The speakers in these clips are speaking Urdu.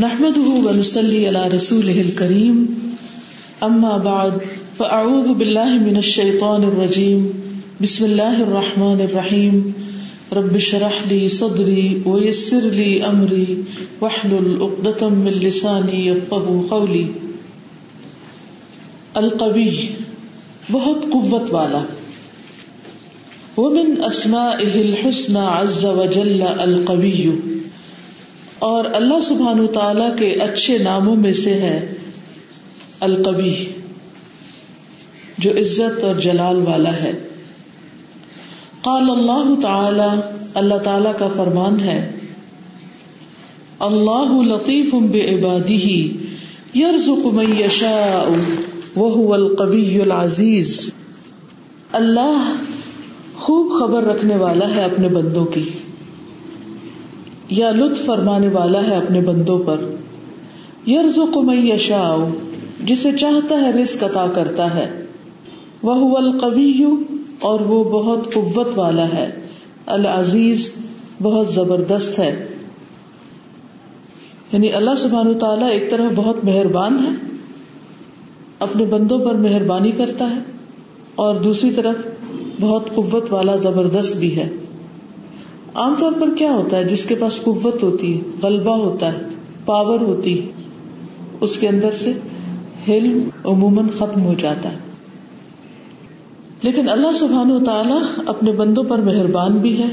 نحمده ونسلي على رسوله الكريم. أما بعد، فأعوذ بالله من الشيطان الرجيم. بسم الله الرحمن الرحيم. رب شرح لي صدري ويسر لي أمري. واحلل عقدة من لساني يفقه قولي. القوي بہت قوت والا. ومن أسمائه الحسنى عز وجل القوي اور اللہ سبحان تعالی کے اچھے ناموں میں سے ہے القوی جو عزت اور جلال والا ہے۔ قال اللہ تعالی اللہ تعالی کا فرمان ہے۔ اللہ لطیف بے عبادی یرزق من یشاء وهو القوی العزیز۔ اللہ خوب خبر رکھنے والا ہے اپنے بندوں کی۔ یا لطف فرمانے والا ہے اپنے بندوں پر۔ یرز و یشا جسے چاہتا ہے رزق عطا کرتا ہے۔ وہ القوی اور وہ بہت قوت والا ہے۔ العزیز بہت زبردست ہے۔ یعنی اللہ سبحان تعالیٰ ایک طرح بہت مہربان ہے۔ اپنے بندوں پر مہربانی کرتا ہے۔ اور دوسری طرف بہت قوت والا زبردست بھی ہے۔ عام طور پر کیا ہوتا ہے؟ جس کے پاس قوت ہوتی ہے، غلبہ ہوتا ہے پاور ہوتی ہے، اس کے اندر سے عموماً ختم ہو جاتا ہے۔ لیکن اللہ سبحان و تعالیٰ اپنے بندوں پر مہربان بھی ہے،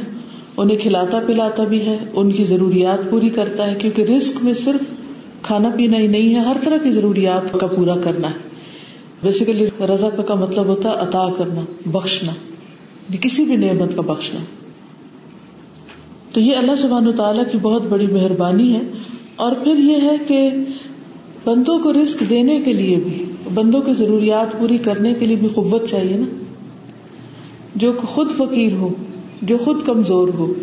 انہیں کھلاتا پلاتا بھی ہے، ان کی ضروریات پوری کرتا ہے، کیونکہ رسک میں صرف کھانا پینا ہی نہیں ہے، ہر طرح کی ضروریات کا پورا کرنا ہے۔ بیسیکلی رضا کا مطلب ہوتا ہے عطا کرنا، بخشنا یعنی کسی بھی نعمت کا بخشنا۔ تو یہ اللہ سبحان تعالیٰ کی بہت بڑی مہربانی ہے اور پھر یہ ہے کہ بندوں کو رسک دینے کے لیے بھی، بندوں کی ضروریات پوری کرنے کے لیے بھی قوت چاہیے نا۔ جو خود فقیر ہو، جو خود کمزور ہو،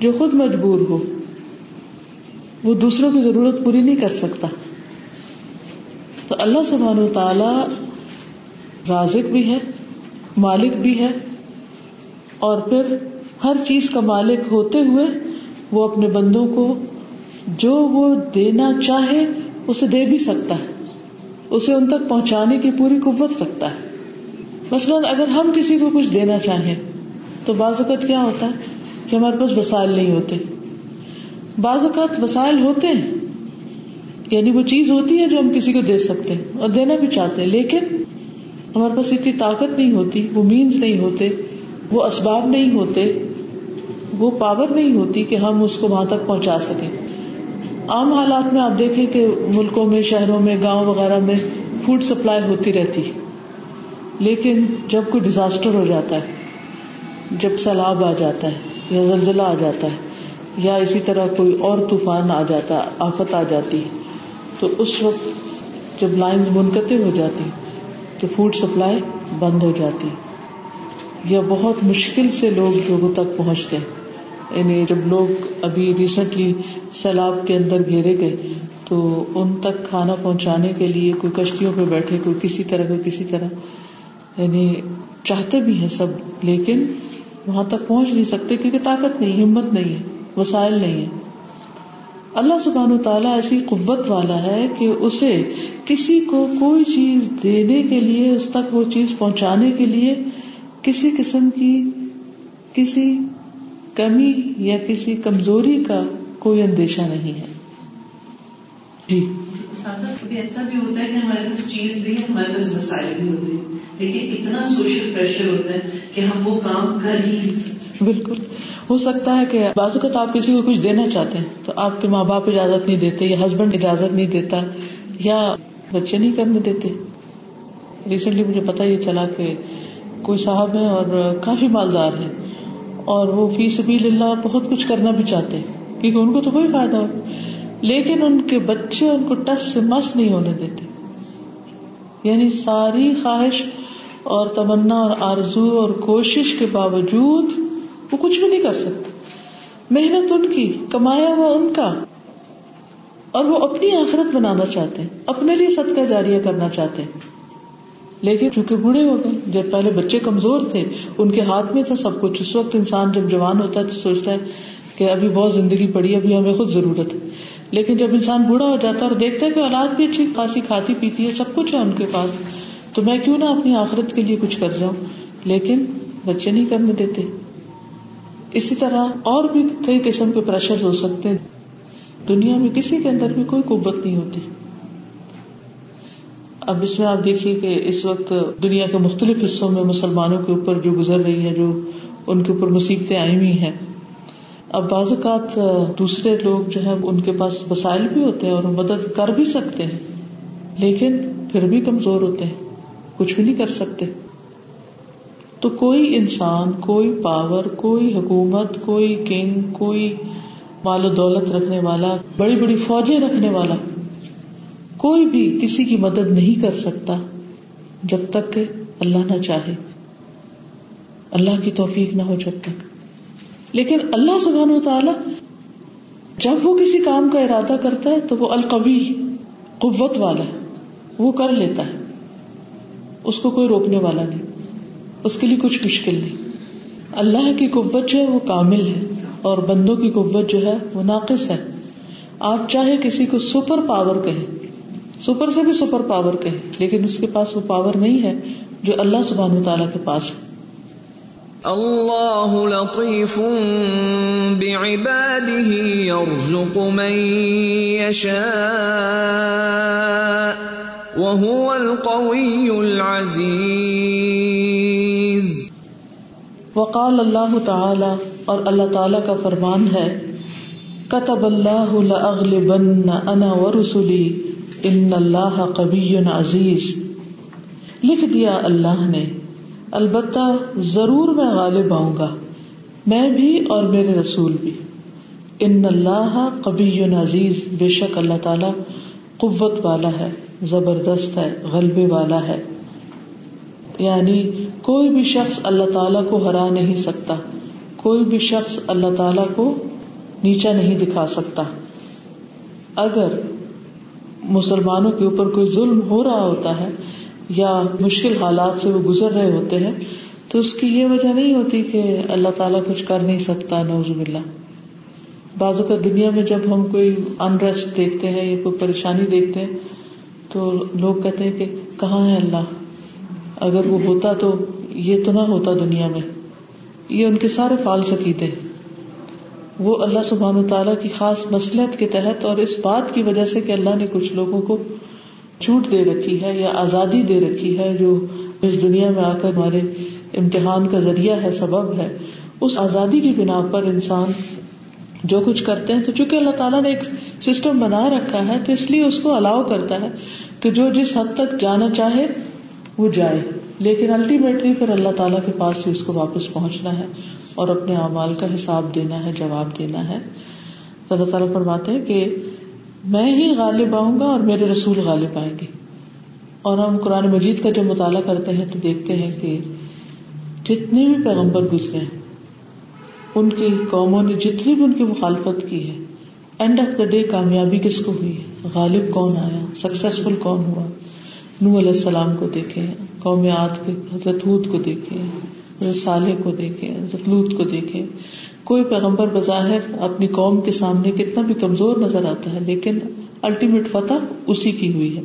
جو خود مجبور ہو، وہ دوسروں کی ضرورت پوری نہیں کر سکتا۔ تو اللہ سبحان و تعالی رازق بھی ہے، مالک بھی ہے اور پھر ہر چیز کا مالک ہوتے ہوئے وہ اپنے بندوں کو جو وہ دینا چاہے اسے دے بھی سکتا ہے۔ اسے ان تک پہنچانے کی پوری قوت رکھتا ہے۔ مثلاً اگر ہم کسی کو کچھ دینا چاہیں تو بعض اوقات کیا ہوتا ہے کہ ہمارے پاس وسائل نہیں ہوتے۔ بعض اوقات وسائل ہوتے ہیں یعنی وہ چیز ہوتی ہے جو ہم کسی کو دے سکتے ہیں اور دینا بھی چاہتے ہیں، لیکن ہمارے پاس اتنی طاقت نہیں ہوتی، وہ مینس نہیں ہوتے، وہ اسباب نہیں ہوتے وہ پاور نہیں ہوتی کہ ہم اس کو وہاں تک پہنچا سکیں۔ عام حالات میں آپ دیکھیں کہ ملکوں میں، شہروں میں، گاؤں وغیرہ میں فوڈ سپلائی ہوتی رہتی۔ لیکن جب کوئی ڈیزاسٹر ہو جاتا ہے، جب سیلاب آ جاتا ہے یا زلزلہ آ جاتا ہے یا اسی طرح کوئی اور طوفان آ جاتا ہے آفت آ جاتی، تو اس وقت جب لائن منقطع ہو جاتی، تو فوڈ سپلائی بند ہو جاتی۔ یا بہت مشکل سے لوگ لوگوں تک پہنچتے ہیں۔ یعنی جب لوگ ابھی ریسنٹلی سیلاب کے اندر گھیرے گئے، تو ان تک کھانا پہنچانے کے لیے کوئی کشتیوں پہ بیٹھے، کوئی کسی طرح کوئی کسی طرح یعنی چاہتے بھی ہیں سب، لیکن وہاں تک پہنچ نہیں سکتے کیونکہ طاقت نہیں، ہمت نہیں ہے، وسائل نہیں ہے۔ اللہ سبحان و تعالیٰ ایسی قوت والا ہے کہ اسے کسی کو کوئی چیز دینے کے لیے، اس تک وہ چیز پہنچانے کے لیے کسی قسم کی، کسی کمی یا کسی کمزوری کا کوئی اندیشہ نہیں ہے۔ جی۔ ایسا بھی ہوتا ہے کہ ہمارے پاس چیز بھی ہے ہمارے پاس وسائل بھی ہوتے ہیں۔ لیکن اتنا سوشل پریشر ہوتا ہے کہ ہم وہ کام کر ہی نہیں سکتے۔ بالکل۔ ہو سکتا ہے کہ بعض اوقات آپ کسی کو کچھ دینا چاہتے ہیں تو آپ کے ماں باپ اجازت نہیں دیتے یا ہسبینڈ اجازت نہیں دیتا یا بچے نہیں کرنے دیتے۔ ریسنٹلی مجھے پتا یہ چلا کہ کوئی صاحب ہے اور کافی مالدار ہے اور وہ فی سبیل اللہ بہت کچھ کرنا بھی چاہتے ہیں، کیونکہ ان کو تو کوئی فائدہ ہو۔ لیکن ان کے بچے ان کو ٹس سے مس نہیں ہونے دیتے۔ یعنی ساری خواہش اور تمنا اور آرزو اور کوشش کے باوجود وہ کچھ بھی نہیں کر سکتے۔ محنت ان کی، کمایا ہوا ان کا۔ اور وہ اپنی آخرت بنانا چاہتے ہیں، اپنے لیے صدقہ جاریہ کرنا چاہتے ہیں۔ لیکن چونکہ بوڑھے ہو گئے۔ جب پہلے بچے کمزور تھے، ان کے ہاتھ میں تھا سب کچھ۔ اس وقت انسان جب جوان ہوتا ہے تو سوچتا ہے کہ ابھی بہت زندگی پڑی، ابھی ہمیں خود ضرورت ہے۔ لیکن جب انسان بوڑھا ہو جاتا ہے اور دیکھتا ہے کہ اولاد بھی اچھی خاصی کھاتی پیتی ہے، سب کچھ ہے ان کے پاس، تو میں کیوں نہ اپنی آخرت کے لیے کچھ کر جاؤں؟ لیکن بچے نہیں کرنے دیتے۔ اسی طرح اور بھی کئی قسم کے پریشر ہو سکتے ہیں۔ دنیا میں کسی کے اندر بھی کوئی قوت نہیں ہوتی۔ اب اس میں آپ دیکھیے کہ اس وقت دنیا کے مختلف حصوں میں مسلمانوں کے اوپر جو گزر رہی ہے جو ان کے اوپر مصیبتیں آئی ہوئی ہیں۔ اب بعض اوقات دوسرے لوگ جو ہے ان کے پاس وسائل بھی ہوتے ہیں اور مدد کر بھی سکتے ہیں، لیکن پھر بھی کمزور ہوتے ہیں، کچھ بھی نہیں کر سکتے۔ تو کوئی انسان، کوئی پاور، کوئی حکومت، کوئی کنگ، کوئی مال و دولت رکھنے والا، بڑی بڑی فوجیں رکھنے والا کوئی بھی کسی کی مدد نہیں کر سکتا جب تک کہ اللہ نہ چاہے۔ اللہ کی توفیق نہ ہو جب تک۔ لیکن اللہ سبحانہ و تعالی جب وہ کسی کام کا ارادہ کرتا ہے تو وہ القوی قوت والا ہے۔ وہ کر لیتا ہے۔ اس کو کوئی روکنے والا نہیں۔ اس کے لیے کچھ مشکل نہیں۔ اللہ کی قوت جو ہے وہ کامل ہے اور بندوں کی قوت جو ہے وہ ناقص ہے۔ آپ چاہے کسی کو سپر پاور کہیں۔ سپر سے بھی سپر پاور کہیں لیکن اس کے پاس وہ پاور نہیں ہے جو اللہ سبحانہ تعالیٰ کے پاس ہے۔ اللہ لطیف بعباده يرزق من يشاء وهو القوي العزيز وقال اللہ تعالی اور اللہ تعالی کا فرمان ہے كتب اللہ لاغلبن انا ورسلی ان اللہ قوی عزیز۔ لکھ دیا اللہ نے، البتہ ضرور میں غالب آؤں گا، میں بھی اور میرے رسول بھی۔ ان اللہ کبھی عزیز، بے شک اللہ تعالی قوت والا ہے، زبردست ہے، غلبے والا ہے۔ یعنی کوئی بھی شخص اللہ تعالیٰ کو ہرا نہیں سکتا، کوئی بھی شخص اللہ تعالی کو نیچا نہیں دکھا سکتا۔ اگر مسلمانوں کے اوپر کوئی ظلم ہو رہا ہوتا ہے یا مشکل حالات سے وہ گزر رہے ہوتے ہیں، تو اس کی یہ وجہ نہیں ہوتی کہ اللہ تعالیٰ کچھ کر نہیں سکتا نوز اللہ بازو کا دنیا میں جب ہم کوئی انریسٹ دیکھتے ہیں یا کوئی پریشانی دیکھتے ہیں، تو لوگ کہتے ہیں کہ کہاں ہے اللہ؟ اگر وہ ہوتا تو یہ تو نہ ہوتا دنیا میں۔ یہ ان کے سارے فال سکیتے وہ اللہ سبحان و تعالیٰ کی خاص مسلحت کے تحت اور اس بات کی وجہ سے کہ اللہ نے کچھ لوگوں کو چھوٹ دے رکھی ہے یا آزادی دے رکھی ہے جو اس دنیا میں آ کر ہمارے امتحان کا ذریعہ ہے، سبب ہے۔ اس آزادی کی بنا پر انسان جو کچھ کرتے ہیں، تو چونکہ اللہ تعالیٰ نے ایک سسٹم بنا رکھا ہے، تو اس لیے اس کو الاؤ کرتا ہے کہ جو جس حد تک جانا چاہے، وہ جائے۔ لیکن الٹیمیٹلی پھر اللہ تعالیٰ کے پاس ہی اس کو واپس پہنچنا ہے۔ اور اپنے اعمال کا حساب دینا ہے، جواب دینا ہے۔ تو اللہ تعالیٰ فرماتے ہیں کہ میں ہی غالب آؤں گا اور میرے رسول غالب آئیں گے۔ اور ہم قرآن مجید کا جب مطالعہ کرتے ہیں تو دیکھتے ہیں کہ جتنے بھی پیغمبر گزرے ہیں، ان کی قوموں نے جتنی بھی ان کی مخالفت کی ہے اینڈ آف دا ڈے کامیابی کس کو ہوئی ہے؟ غالب کون آیا؟ سکسیسفل کون ہوا؟ نو علیہ السلام کو دیکھے قوم آت کے، حضرت کو دیکھے صالح کو دیکھے حضرت لوت کو دیکھے کوئی پیغمبر بظاہر اپنی قوم کے سامنے کتنا بھی کمزور نظر آتا ہے لیکن الٹیمیٹ فتح اسی کی ہوئی ہے۔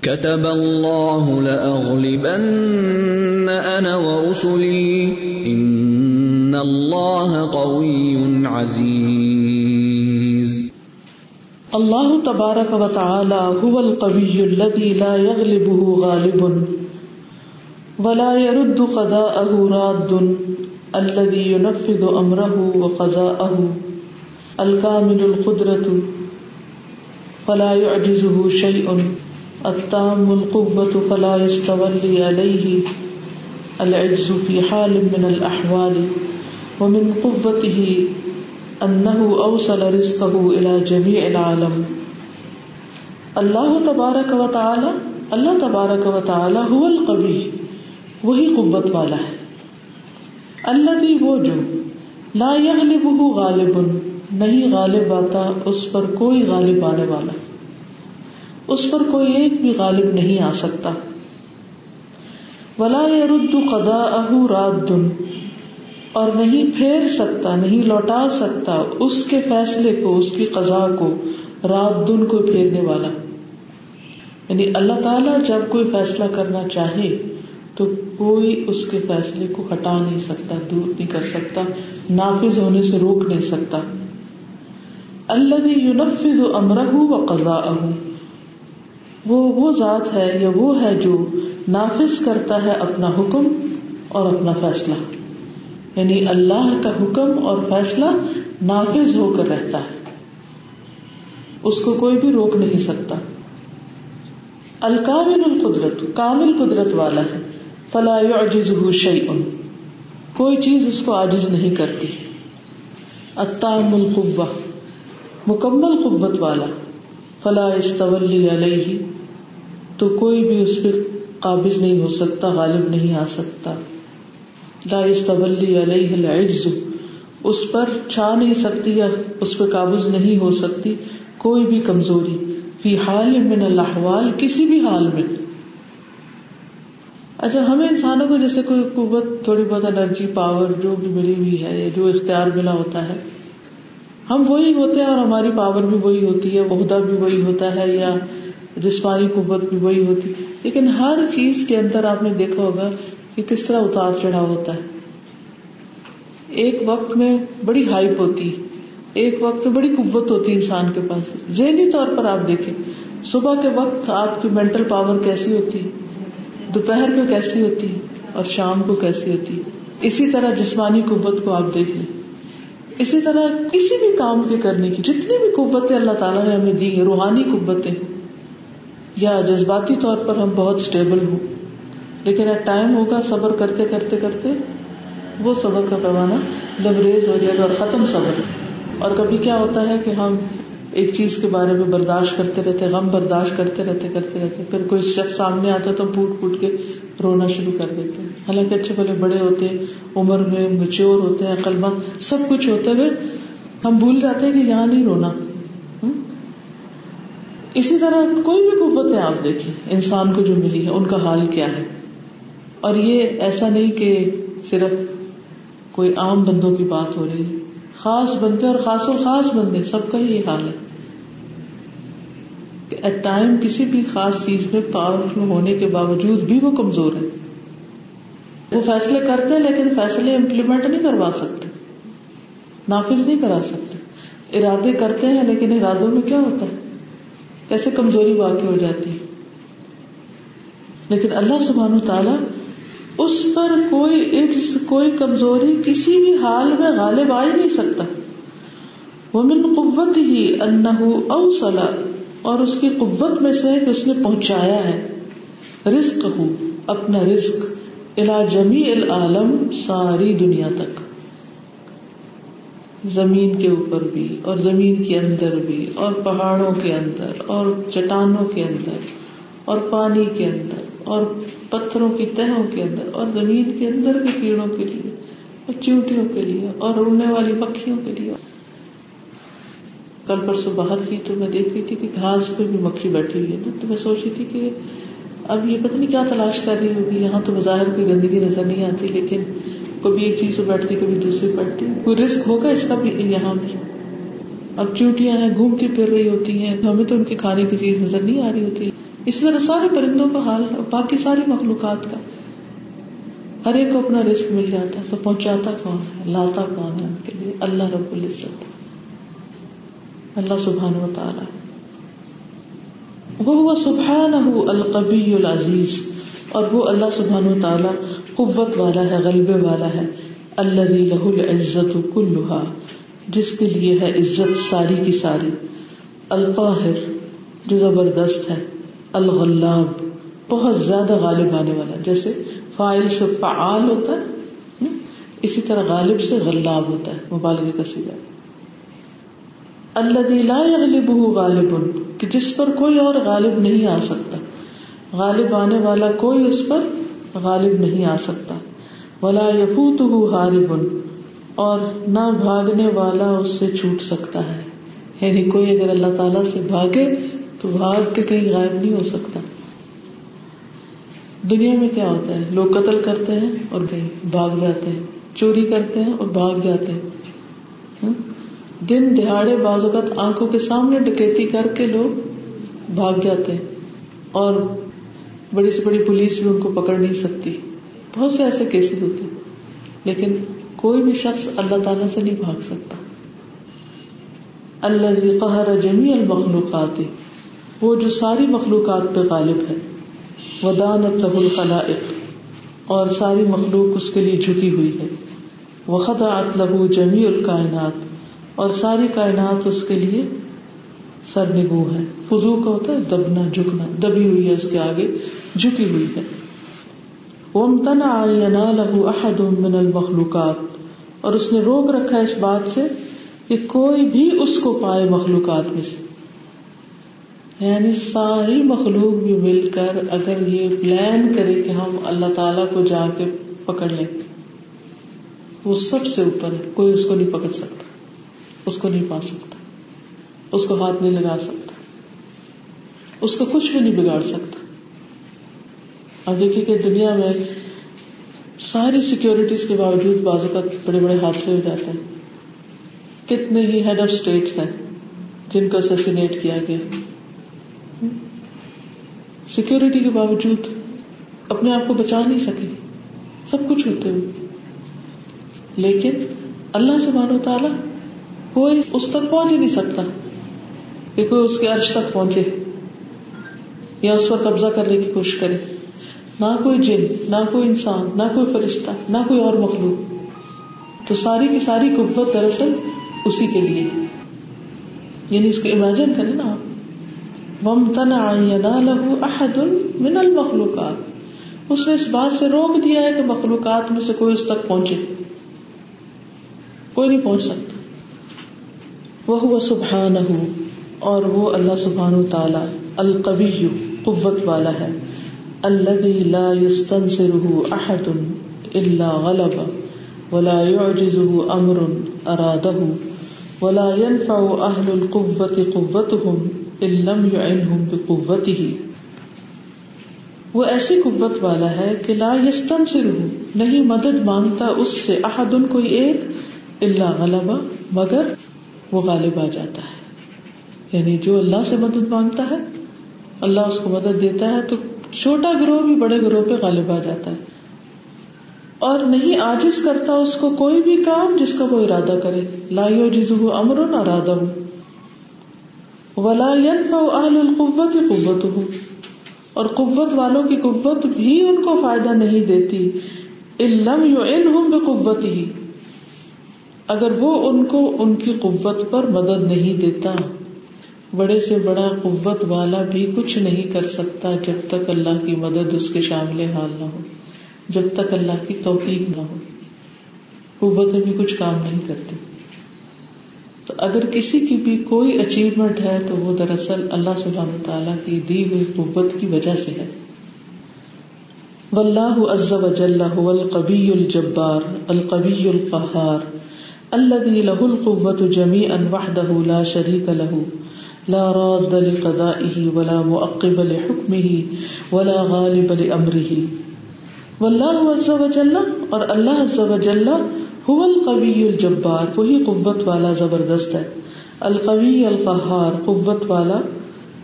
كتب الله لأغلبن أنا ورسلي إن الله قوي عزيز۔ الله تبارك وتعالى هو القوي الذي لا يغلبه غالب۔ ولا يرد قضاءه راد الذي ينفذ امره وقضاءه الكامل القدرة. فلا يعجزه شيء. التام القوة فلا يستولي عليه. العجز في حال من الأحوال. ومن قوته أنه أوصل رزقه إلى جميع العالم. اللہ تبارک و تعالی اللہ تبارک و تعالی هو القوی وہی قوت والا ہے۔ اللہ بھی وہ جو لا یغلبہ غالب نہیں غالب آتا، اس پر کوئی غالب آنے والا اس پر کوئی ایک بھی غالب نہیں آ سکتا۔ ولا يرد قضاءه راد۔ اور نہیں پھیر سکتا، نہیں لوٹا سکتا اس کے فیصلے کو، اس کی قضا کو رات دن کو پھیرنے والا۔ یعنی اللہ تعالیٰ جب کوئی فیصلہ کرنا چاہے تو کوئی اس کے فیصلے کو ہٹا نہیں سکتا، دور نہیں کر سکتا، نافذ ہونے سے روک نہیں سکتا۔ اللہ یونفذ امرہ و قزا وہ وہ ذات ہے یا وہ ہے جو نافذ کرتا ہے اپنا حکم اور اپنا فیصلہ۔ یعنی اللہ کا حکم اور فیصلہ نافذ ہو کر رہتا ہے۔ اس کو کوئی بھی روک نہیں سکتا۔ الکامل القدرت، کامل قدرت والا ہے۔ فلا يعجزه شيء. کوئی چیز اس کو عاجز نہیں کرتی. التام القوہ مکمل قوت والا. فلا استولی علیہ. تو کوئی بھی اس پہ قابض نہیں ہو سکتا، غالب نہیں آ سکتا. لا استولی علیہ العجز. اس پر چھا نہیں سکتی یا اس پہ قابض نہیں ہو سکتی. کوئی بھی کمزوری. فی حال من الاحوال، کسی بھی حال میں. اچھا ہمیں انسانوں کو جیسے کوئی قوت، تھوڑی بہت انرجی پاور جو بھی ملی ہوئی ہے، جو اختیار ملا ہوتا ہے، ہم وہی ہوتے ہیں اور ہماری پاور بھی وہی ہوتی ہے، عہدہ بھی وہی ہوتا ہے یا جسمانی قوت بھی وہی ہوتی لیکن ہر چیز کے اندر آپ نے دیکھا ہوگا کہ کس طرح اتار چڑھاؤ ہوتا ہے۔ ایک وقت میں بڑی ہائپ ہوتی، ایک وقت میں بڑی قوت ہوتی ہے انسان کے پاس۔ ذہنی طور پر آپ دیکھیں، صبح کے وقت آپ کی مینٹل پاور کیسی ہوتی؟ ہے دوپہر کو کیسی ہوتی ہے اور شام کو کیسی ہوتی ہے؟ اسی طرح جسمانی قوت کو آپ دیکھ لیں۔ اسی طرح کسی بھی کام کے کرنے کی، جتنی بھی قوتیں اللہ تعالیٰ نے ہمیں دی ہیں، روحانی قوتیں۔ یا جذباتی طور پر ہم بہت اسٹیبل ہوں۔ لیکن ایٹ ٹائم ہوگا صبر کرتے کرتے کرتے، وہ صبر کا پیمانہ لبریز ہو جائے گا اور ختم صبر۔ اور کبھی کیا ہوتا ہے کہ ہم ایک چیز کے بارے میں برداشت کرتے رہتے، غم برداشت کرتے رہتے کرتے رہتے۔ پھر کوئی شخص سامنے آتا تو ہم پوٹ پوٹ کے رونا شروع کر دیتے ہیں۔ حالانکہ اچھے بھلے بڑے ہوتے ہیں عمر میں مچور ہوتے ہیں قلبہ سب کچھ ہوتے ہوئے ہم بھول جاتے ہیں کہ یہاں نہیں رونا۔ اسی طرح کوئی بھی قوت ہے، آپ دیکھیں، انسان کو جو ملی ہے، ان کا حال کیا ہے؟ اور یہ ایسا نہیں کہ صرف کوئی عام بندوں کی بات ہو رہی ہے۔ خاص بندے اور خاص اور خاص بندے، سب کا ہی یہ حال ہے۔ کہ ایٹ ٹائم کسی بھی خاص چیز میں پاورفل ہونے کے باوجود بھی وہ کمزور ہے۔ وہ فیصلے کرتے ہیں لیکن فیصلے امپلیمنٹ نہیں کروا سکتے۔ نافذ نہیں کرا سکتے۔ ارادے کرتے ہیں لیکن ارادوں میں کیا ہوتا ہے؟ کیسے کمزوری واقع ہو جاتی ہے؟ لیکن اللہ سبحانہ تعالی اس پر کوئی ایک کوئی کمزوری کسی بھی حال میں غالب آ ہی نہیں سکتا۔ وہ من قوت ہی انہ اوصل اور اس کی قوت میں سے کہ اس نے پہنچایا ہے۔ رزق ہو اپنا رزق الا جمی العالم، ساری دنیا تک۔ زمین کے اوپر بھی، اور زمین کے اندر بھی، اور پہاڑوں کے اندر، اور چٹانوں کے اندر، اور پانی کے اندر، اور پتھروں کی تہوں کے اندر، اور زمین کے اندر کے کیڑوں کے لیے، اور چیوٹیوں کے لیے، اور اڑنے والی پکھیوں کے لیے۔ کل پرسوں باہر تھی تو میں دیکھ رہی تھی کہ گھاس پہ بھی مکھی بیٹھی ہوئی ہے۔ نا تو میں سوچ رہی تھی کہ اب یہ پتہ نہیں کیا تلاش کر رہی ہوگی۔ یہاں تو بظاہر کوئی گندگی نظر نہیں آتی، لیکن کبھی ایک چیز پہ بیٹھتی، کبھی دوسری بیٹھتی۔ کوئی رسک ہوگا اس کا بھی یہاں بھی؟ اب چوٹیاں ہیں، گھومتی پھر رہی ہوتی ہیں۔ ہمیں تو ان کی کھانے کی چیز نظر نہیں آ رہی ہوتی۔ اس طرح سارے پرندوں کا حال باقی ساری مخلوقات کا۔ ہر ایک کو اپنا رسک مل جاتا ہے۔ تو پہنچاتا کون ہے؟ لاتا کون ہے ان کے لیے؟ اللہ رب العزت۔ اللہ سبحان و تعالی۔ وہ سبحان القبی العزیز، اور وہ اللہ سبحان و تعالی قوت والا ہے غلبے والا ہے۔ اللہ لہ العزت کلحا جس کے لیے ہے عزت ساری کی ساری۔ القاہر، جو زبردست ہے۔ الغلاب، بہت زیادہ غالب آنے والا۔ جیسے فائل سے فعال ہوتا ہے، اسی طرح غالب سے غلاب ہوتا ہے مبالغ کا سیدھا اللہ لا غالب غالب، کہ جس پر کوئی اور غالب نہیں آ سکتا۔ غالب آنے والا کوئی اس پر غالب نہیں آ سکتا۔ ولا یفوت ہارب اور نہ بھاگنے والا اس سے چھوٹ سکتا ہے۔ یعنی کوئی اگر اللہ تعالیٰ سے بھاگے تو بھاگ کے کہیں غائب نہیں ہو سکتا۔ دنیا میں کیا ہوتا ہے؟ لوگ قتل کرتے ہیں اور کہیں بھاگ جاتے ہیں، چوری کرتے ہیں اور بھاگ جاتے ہیں۔ دن دہاڑے بعض اوقات آنکھوں کے سامنے ڈکیتی کر کے لوگ بھاگ جاتے ہیں اور بڑی سے بڑی پولیس بھی ان کو پکڑ نہیں سکتی۔ بہت سے ایسے کیسز ہوتے ہیں، لیکن کوئی بھی شخص اللہ تعالی سے نہیں بھاگ سکتا۔ اللہ قہر جمی المخلوقات، وہ جو ساری مخلوقات پہ غالب ہے۔ ودانت له الخلائق، اور ساری مخلوق اس کے لیے جھکی ہوئی ہے۔ وخضعت له جميع الکائنات اور ساری کائنات اس کے لیے سر نگو ہے۔ فضو کا ہوتا ہے دبنا، جھکنا، دبی ہوئی ہے اس کے آگے، جھکی ہوئی ہے۔ وامتنع احد من المخلوقات۔ اور اس نے روک رکھا اس بات سے کہ کوئی بھی اس کو پائے مخلوقات میں سے۔ یعنی ساری مخلوق بھی مل کر اگر یہ پلان کرے کہ ہم اللہ تعالی کو جا کے پکڑ لیں، وہ سب سے اوپر ہے، کوئی اس کو نہیں پکڑ سکتا۔ اس کو نہیں پا سکتا، اس کو ہاتھ نہیں لگا سکتا، اس کو کچھ بھی نہیں بگاڑ سکتا۔ اب دیکھیے کہ دنیا میں ساری سیکورٹیز کے باوجود بازو کا بڑے بڑے حادثے ہو جاتے ہیں۔ کتنے ہی ہیڈ آف اسٹیٹس ہیں جن کو اسیسینیٹ کیا گیا۔ سیکورٹی کے باوجود اپنے آپ کو بچا نہیں سکے، سب کچھ ہوتے ہوئے۔ لیکن اللہ سبحانہ و تعالی کوئی اس تک پہنچ ہی نہیں سکتا کہ کوئی اس کے عرش تک پہنچے یا اس پر قبضہ کرنے کی کوشش کرے۔ نہ کوئی جن، نہ کوئی انسان، نہ کوئی فرشتہ، نہ کوئی اور مخلوق۔ تو ساری کی ساری قوت دراصل اسی کے لیے۔ یعنی اس کو امیجن کرے نا آپ۔ ممتنا احد من المخلوقات۔ اس نے اس بات سے روک دیا ہے کہ مخلوقات میں سے کوئی اس تک پہنچے۔ کوئی نہیں پہنچ سکتا۔ وہ ہوا سبحان اور وہ اللہ سبحان تعالی القوی قوت والا ہے۔ الذي لا يستنصره احد الا غلب ولا يعجزه امر اراده ولا ينفع اهل القوه قوتهم علم يعنهم بقوته وہ ایسی قوت والا ہے کہ لا يستنصره نہیں مدد مانگتا اس سے احد کوئی ایک الا غلبا مگر وہ غالب آ جاتا ہے۔ یعنی جو اللہ سے مدد مانگتا ہے، اللہ اس کو مدد دیتا ہے تو چھوٹا گروہ بھی بڑے گروہ پہ غالب آ جاتا ہے۔ اور نہیں آجز کرتا اس کو کوئی بھی کام جس کا وہ ارادہ کرے۔ لائیو جزو امر ارادہ۔ ولا اہل القوت قوت ہو اور قوت والوں کی قوت بھی ان کو فائدہ نہیں دیتی۔ علم یو ان ہوں بے قوت ہی اگر وہ ان کو ان کی قوت پر مدد نہیں دیتا، بڑے سے بڑا قوت والا بھی کچھ نہیں کر سکتا جب تک اللہ کی مدد اس کے شامل حال نہ ہو، جب تک اللہ کی توفیق نہ ہو۔ قوتیں بھی کچھ کام نہیں کرتی۔ تو اگر کسی کی بھی کوئی اچیومنٹ ہے تو وہ دراصل اللہ سبحانہ تعالیٰ کی دی ہوئی قوت کی وجہ سے ہے۔ واللہ عز وجل هو القوی الجبار القوی القہار۔ الذي له القوة جميعا وحده لا شريك له. لا راد لقضائه ولا معقب لحكمه ولا غالب لأمره. والله عز وجل اور اللہ عز وجل هو القوی الجبار، وہی قوت والا زبردست ہے. القوی القہار قوت والا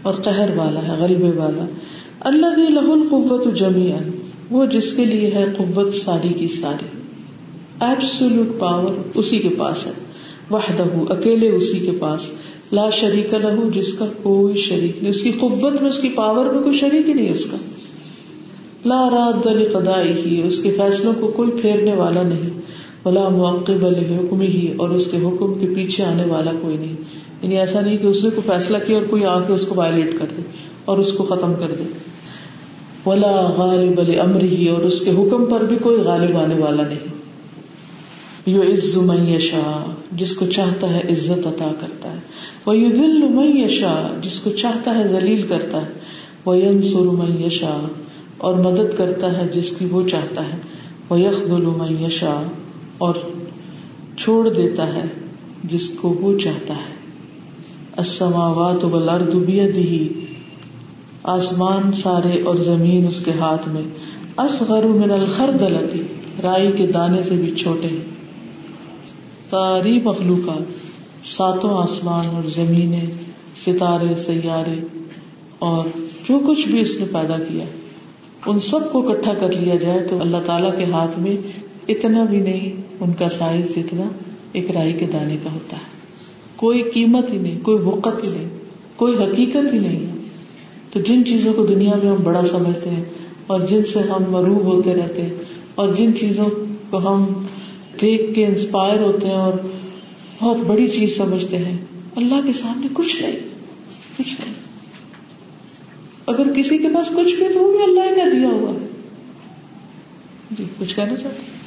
اور قہر والا ہے غلبے والا. اللہ له القوت جميعا، وہ جس کے لیے ہے قوت ساری کی ساری. ایبسولوٹ پاور اسی کے پاس ہے۔ وحدہ، اکیلے اسی کے پاس۔ لا شریک لہو جس کا کوئی شریک نہیں۔ اس کی قوت میں، اس کی پاور میں کوئی شریک ہی نہیں اس کا۔ لا رات دل قدائی ہی اس کے فیصلوں کو کوئی پھیرنے والا نہیں۔ بلا معقب حکم ہی اور اس کے حکم کے پیچھے آنے والا کوئی نہیں۔ یعنی ایسا نہیں کہ اس نے کوئی فیصلہ کیا اور کوئی آ کے اس کو وائلیٹ کر دے اور اس کو ختم کر دے۔ ولا غالب امر ہی اور اس کے حکم پر بھی کوئی غالب آنے والا نہیں۔ یو عز میشا جس کو چاہتا ہے عزت عطا کرتا ہے۔ وہ یو دل میشا جس کو چاہتا ہے ذلیل کرتا ہے۔ وہ ینسر میشا اور مدد کرتا ہے جس کی وہ چاہتا ہے۔ وہ یخل میشا اور چھوڑ دیتا ہے جس کو وہ چاہتا ہے۔ السماوات والارض بیدہ آسمان سارے اور زمین اس کے ہاتھ میں۔ اصغر من الخردلتی رائی کے دانے سے بھی چھوٹے ہیں۔ ساری مخلوقات، ساتوں آسمان اور زمینیں، ستارے، سیارے اور جو کچھ بھی اس نے پیدا کیا۔ ان سب کو اکٹھا کر لیا جائے تو اللہ تعالیٰ کے ہاتھ میں اتنا بھی نہیں، ان کا سائز جتنا ایک رائی کے دانے کا ہوتا ہے۔ کوئی قیمت ہی نہیں، کوئی وقت ہی نہیں، کوئی حقیقت ہی نہیں۔ ہے تو جن چیزوں کو دنیا میں ہم بڑا سمجھتے ہیں اور جن سے ہم مروب ہوتے رہتے ہیں اور جن چیزوں کو ہم دیکھ کے انسپائر ہوتے ہیں اور بہت بڑی چیز سمجھتے ہیں۔ اللہ کے سامنے کچھ نہیں کچھ نہیں۔ اگر کسی کے پاس کچھ بھی تو وہ بھی اللہ کا دیا ہوا جی کچھ کہنا چاہتے ہیں؟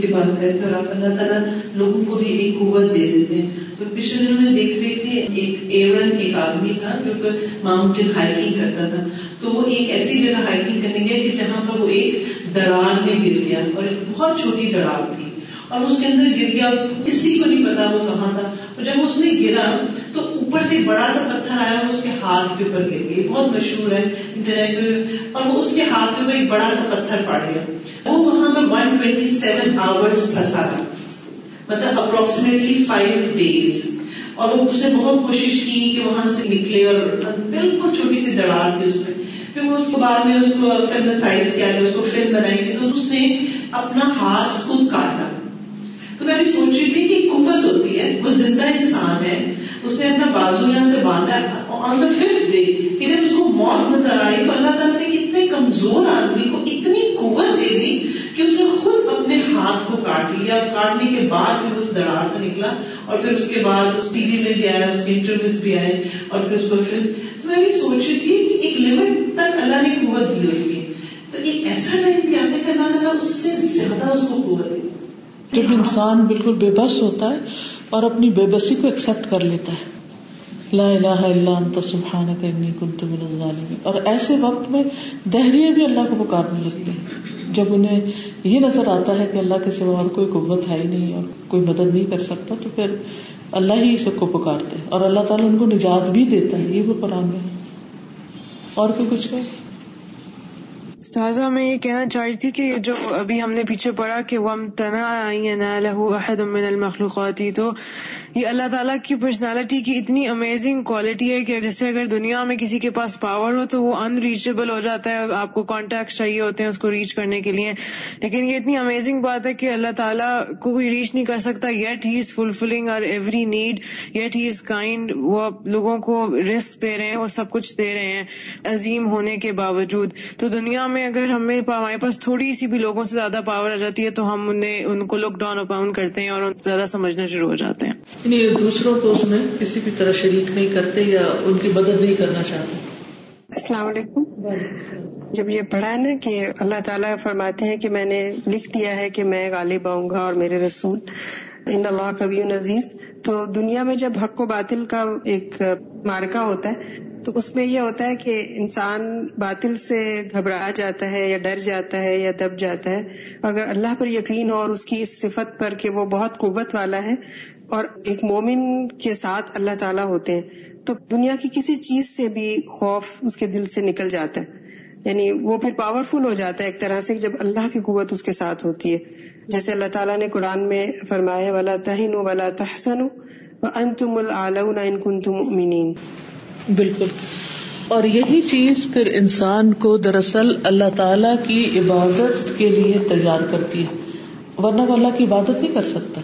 کی بات کریں اور آپ اللہ تعالیٰ لوگوں کو بھی ایک قوت دے دیتے ہیں۔ تو پچھلے دنوں میں دیکھ رہے تھے ایک ایورن ایک آدمی تھا جو ماؤنٹین ہائکنگ کرتا تھا۔ تو وہ ایک ایسی جگہ ہائکنگ کرنے گیا کہ جہاں پر وہ ایک درار میں گر گیا اور ایک بہت چھوٹی درار تھی اور اس کے اندر گر گیا۔ کسی کو نہیں پتا وہ کہاں تھا۔ اور جب اس نے گرا تو اوپر سے بڑا سا پتھر آیا اس کے ہاتھ کے اوپر گر گیا۔ بہت مشہور ہے انٹرنیٹ پہ اور وہ اس کے ہاتھ کے اوپر ایک بڑا سا پتھر پڑ گیا۔ وہ وہاں پہ ون ٹوینٹی سیون آورس پھنسا تھا مطلب اپروکسیمیٹلی فائیو ڈیز اور وہ اسے بہت کوشش کی کہ وہاں سے نکلے اور بالکل چھوٹی سی دڑار تھی اس میں۔ پھر وہ اس کے بعد میں اس کو فلم کیا گیا اس کو فلم بنائی گئی تو اس نے اپنا ہاتھ خود کاٹا۔ تو میں بھی سوچ رہی تھی کہ قوت ہوتی ہے، وہ زندہ انسان ہے۔ اس نے اپنا بازو یہاں سے باندھا اور آن دا ففتھ ڈے ادھر اس کو موت نظر آئی تو اللہ تعالیٰ نے اتنے کمزور آدمی کو اتنی قوت دے دی کہ اس نے خود اپنے ہاتھ کو کاٹ لیا۔ اور کاٹنے کے بعد پھر اس دراڑ سے نکلا اور پھر اس کے بعد اس ٹی وی میں بھی آیا، اس کے انٹرویوز بھی آئے اور پھر اس کو پھر تو میں بھی سوچ رہی تھی کہ ایک لمٹ تک اللہ نے قوت دی ہوتی ہے۔ تو ایک ایسا ٹائم بھی آتا ہے کہ اللہ تعالیٰ اس سے زیادہ اس کو قوت دے۔ جب انسان بالکل بے بس ہوتا ہے۔ اور اپنی بے بسی کو ایکسپٹ کر لیتا ہے۔ لا الہ الا انت سبحانک انی کنت من الظالمین۔ اور ایسے وقت میں دہریے بھی اللہ کو پکارنے لگتے ہیں۔ جب انہیں یہ نظر آتا ہے کہ اللہ کے سوا اور کوئی قوت ہے ہی نہیں اور کوئی مدد نہیں کر سکتا، تو پھر اللہ ہی سب کو پکارتے ہیں۔ اور اللہ تعالیٰ ان کو نجات بھی دیتا ہے، یہ بھی قرآن میں اور کوئی کچھ کہ استاذہ، میں یہ کہنا چاہ رہی تھی کہ جو ابھی ہم نے پیچھے پڑھا کہ وم تنا احد من المخلوقاتی تو یہ اللہ تعالیٰ کی پرسنالٹی کی اتنی امیزنگ کوالٹی ہے کہ جیسے اگر دنیا میں کسی کے پاس پاور ہو تو وہ ان ریچیبل ہو جاتا ہے، آپ کو کانٹیکٹ چاہیے ہوتے ہیں اس کو ریچ کرنے کے لیے۔ لیکن یہ اتنی امیزنگ بات ہے کہ اللہ تعالیٰ کو کوئی ریچ نہیں کر سکتا یٹ ہی از فلفلنگ اور every need yet he is kind وہ لوگوں کو رسک دے رہے ہیں، وہ سب کچھ دے رہے ہیں عظیم ہونے کے باوجود۔ تو دنیا میں اگر ہمیں ہمارے پاس تھوڑی سی بھی لوگوں سے زیادہ پاور آ جاتی ہے تو ہم انہیں، ان کو لک ڈاؤن اپاؤن کرتے ہیں اور زیادہ سمجھنا شروع ہو جاتے ہیں۔ یعنی دوسروں کو اس میں کسی بھی طرح شریک نہیں کرتے یا ان کی مدد نہیں کرنا چاہتے۔ السلام علیکم۔ جب یہ پڑھا ہے نا کہ اللہ تعالیٰ فرماتے ہیں کہ میں نے لکھ دیا ہے کہ میں غالب آؤں گا اور میرے رسول۔ ان اللہ کبھی عزیز۔ تو دنیا میں جب حق و باطل کا ایک مارکا ہوتا ہے، تو اس میں یہ ہوتا ہے کہ انسان باطل سے گھبرا جاتا ہے یا ڈر جاتا ہے یا دب جاتا ہے۔ اگر اللہ پر یقین ہو اور اس کی اس صفت پر کہ وہ بہت قوت والا ہے اور ایک مومن کے ساتھ اللہ تعالیٰ ہوتے ہیں، تو دنیا کی کسی چیز سے بھی خوف اس کے دل سے نکل جاتا ہے۔ یعنی وہ پھر پاورفل ہو جاتا ہے ایک طرح سے، جب اللہ کی قوت اس کے ساتھ ہوتی ہے۔ جیسے اللہ تعالیٰ نے قرآن میں فرمایا والا تہین والا تحسن ان تم ان کن تم بالکل۔ اور یہی چیز پھر انسان کو دراصل اللہ تعالی کی عبادت کے لیے تیار کرتی ہے۔ ورنہ وہ اللہ کی عبادت نہیں کر سکتا۔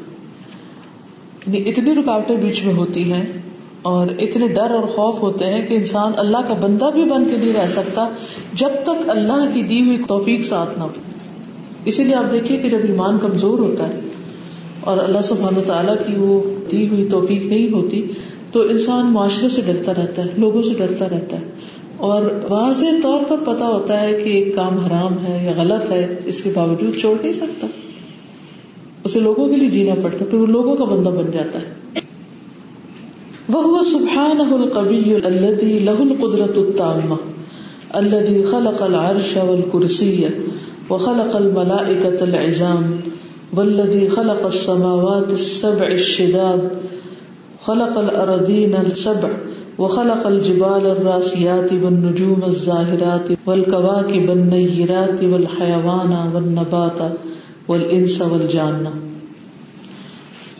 یعنی اتنی رکاوٹیں بیچ میں ہوتی ہیں اور اتنے ڈر اور خوف ہوتے ہیں کہ انسان اللہ کا بندہ بھی بن کے نہیں رہ سکتا جب تک اللہ کی دی ہوئی توفیق ساتھ نہ ہو۔ اسی لیے آپ دیکھیے کہ جب ایمان کمزور ہوتا ہے اور اللہ سبحان و تعالیٰ کی وہ دی ہوئی توفیق نہیں ہوتی تو انسان معاشرے سے ڈرتا رہتا ہے، لوگوں سے ڈرتا رہتا ہے۔ اور واضح طور پر پتا ہوتا ہے کہ ایک کام حرام ہے یا غلط ہے، اس کے باوجود چھوڑ نہیں سکتا۔ اسے لوگوں کے لیے جینا پڑتا پھر وہ لوگوں کا بندہ بن جاتا ہے۔ وہ سبحان القبی الدی لہ القدرت الطامہ الدی خلق العرش والکرسی وخلق الملائکة العظام، والذی خلق السماوات السبع الشداد، خلق الأرضين السبع، وخلق الجبال الراسيات والنجوم الزاهرات والكواكب النيرات والحيوان والنبات والانس والجان۔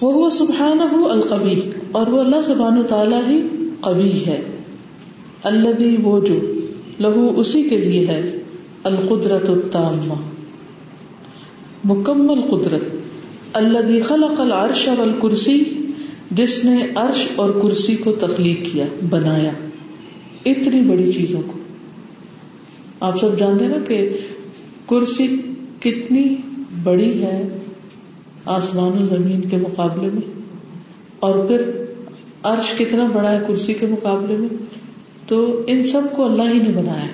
وهو سبحانه القوي اور وہ اللہ سبحانہ تعالی ہی قوی ہے۔ الذي وہ جو لہو اسی کے لیے ہے القدرت التامہ۔ مکمل قدرت۔ اللہ خلق العرش والکرسی، جس نے عرش اور کرسی کو تخلیق کیا، بنایا۔ اتنی بڑی چیزوں کو۔ آپ سب جانتے نا کہ کرسی کتنی بڑی ہے آسمان و زمین کے مقابلے میں اور پھر عرش کتنا بڑا ہے کرسی کے مقابلے میں، تو ان سب کو اللہ ہی نے بنایا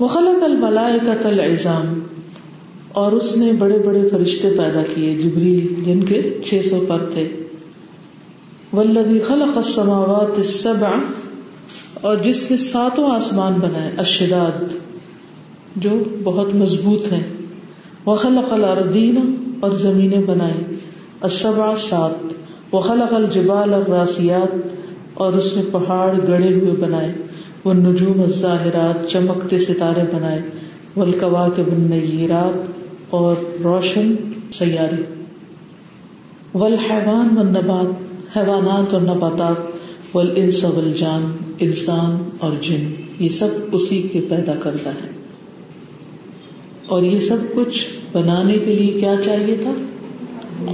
وخلق الملائکۃ العظام اور اس نے بڑے بڑے فرشتے پیدا کیے، جبریل، جن کے چھ سو پر تھے۔ والذی خلق السماوات السبع اور جس نے ساتوں آسمان بنائے اشداد جو بہت مضبوط ہیں۔ وخلق الارضین اور زمینیں بنائی السبع سات۔ وخلق الجبال الراسیات اور اس نے پہاڑ گڑے ہوئے بنائے وہ نجوم الظاہرات چمکتے ستارے بنائے ولکوا کے بن اور روشن سیارے۔ ولحوان و نبات حیوانات اور نباتات۔ ول انس جان انسان اور جن۔ یہ سب اسی کے پیدا کرتا ہے اور یہ سب کچھ بنانے کے لیے کیا چاہیے تھا؟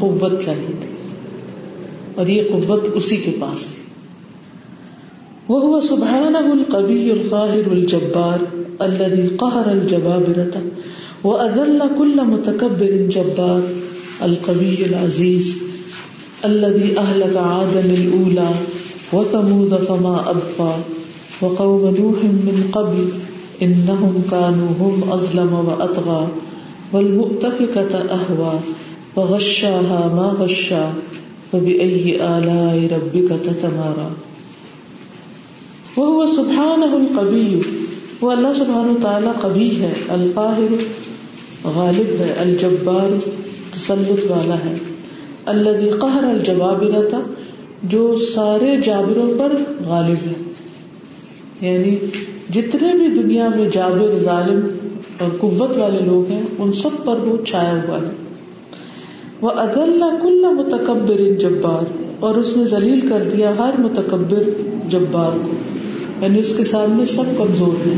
قوت چاہیے تھی۔ اور یہ قوت اسی کے پاس ہے وہ ہوا سبحانہ القوی القاہر الجبار الذي قهر الجبابرة وأذل كل متكبر جبار القوي العزيز الذي أهلك عادا الأولى وثمود فما أبقى وقوم نوح من قبل إنهم كانوا هم أظلم وأطغى والمؤتفكة أهوى وغشاها ما غشا فبأي آلاء ربك تتمارى وہ سبحان القبی وہ اللہ سبحان تعالیٰ کبھی ہے، القاہر، غالب ہے، الجبار، تسلط والا ہے۔ اللہ قہر الجواب رہتا جو سارے جابروں پر غالب ہے۔ یعنی جتنے بھی دنیا میں جابر، ظالم اور قوت والے لوگ ہیں، ان سب پر وہ چھایا ہوا ہے۔ وہ ادل کل متکبر جبار، اور اس نے ذلیل کر دیا ہر متکبر جبار کو۔ یعنی اس کے سامنے سب کمزور ہیں۔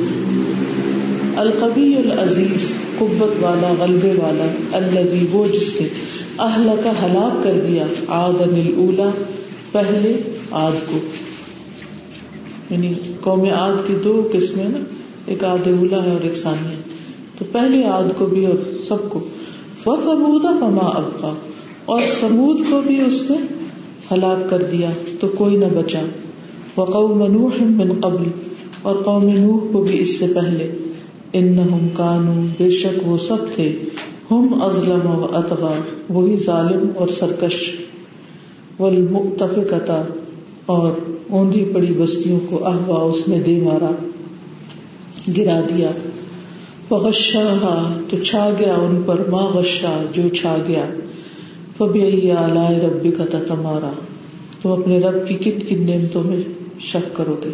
القبی العزیز قبت والا، غلبے والا اللہ وہ جس نے اہل کا ہلاک کر دیا آد اولا پہلے آد کو۔ یعنی قوم آد کی دو قسمیں نا، ایک آد اولا ہے اور ایک ثانیہ تو پہلے آد کو بھی اور سب کو۔ وہ سمودا فما ابقا اور سمود کو بھی اس نے ہلاک کر دیا، تو کوئی نہ بچا۔ وقوم نوح من قبل۔ اور قوم نوح کو بھی اس سے پہلے۔ انہم کانو بے شک وہ سب تھے۔ ہم ازلم و اتغا وہی ظالم اور سرکش۔ والمؤتفقتا اور اوندھی پڑی بستیوں کو احوا اس نے دے مارا، گرا دیا۔ وغشاہا تو چھا گیا ان پر، ما غشا، جو چھا گیا۔ فبی آلائے ربی کا تمارا تو اپنے رب کی کن کن نعمتوں میں شک کرو گے۔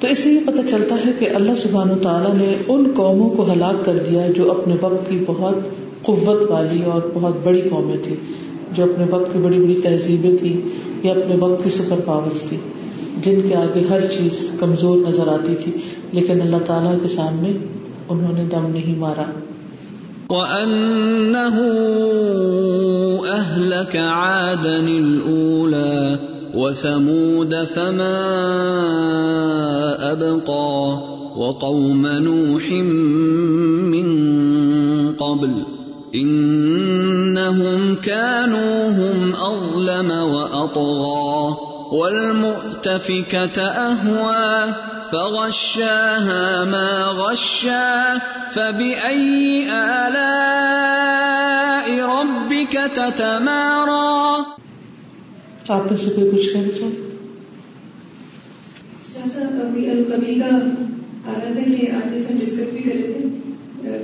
تو اس سے یہ پتہ چلتا ہے کہ اللہ سبحان و تعالیٰ نے ان قوموں کو ہلاک کر دیا جو اپنے وقت کی بہت قوت والی اور بہت بڑی قومیں تھی جو اپنے وقت کی بڑی بڑی تہذیبیں تھی یا اپنے وقت کی سپر پاورز تھی، جن کے آگے ہر چیز کمزور نظر آتی تھی، لیکن اللہ تعالیٰ کے سامنے انہوں نے دم نہیں مارا۔ وَأَنَّهُ أَهْلَكَ عَادًا الْأُولَى وثمود فما ابقى وقوم نوح من قبل انهم كانوا هم اظلم واطغى والمؤتفكه اهوى فغشاها ما غشا فباي الاء ربك تتمارى آپ میں سے کوئی کچھ کہنا چاہے ابھی القبی کا آ رہا تھا کہ آج ہم ڈسکس بھی کر رہے تھے۔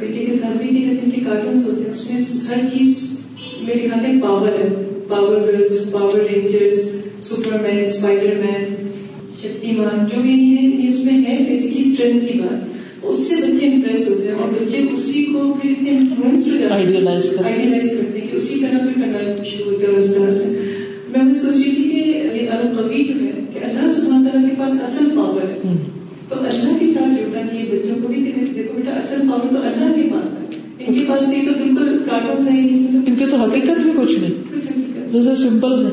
بیٹے کے ساتھ بھی کہ جیسے کے کارٹونس ہوتے ہیں اس میں ہر چیز میرے خیال میں پاور ہے۔ Power girls power rangers Superman Spider-Man Shaktimaan جو بھی یہ اس میں ہے فزیکلی اسٹرینتھ کی بات۔ اس سے بچے امپریس ہوتے ہیں اور بچے اسی کو پھر اتنے انفلوئنس ہو جاتے ہیں۔ آئیڈیلائز کرتے ہیں۔ کہ اسی طرح پہ کرنا شروع ہوتا ہے اس طرح سے۔ میں وہ سوچ رہی تھی کہ القوی جو ہے کہ اللہ سبحانہ تعالیٰ کے پاس اصل پاور ہے۔ تو اللہ کے ساتھ جڑنا چاہیے بچوں کو بھی کہ دیکھو بیٹا اصل پاور تو اللہ کے پاس ہے۔ ان کے پاس یہ تو بالکل کارٹون صحیح نہیں ان کی تو حقیقت بھی کچھ نہیں۔ جیسے سمپل ہے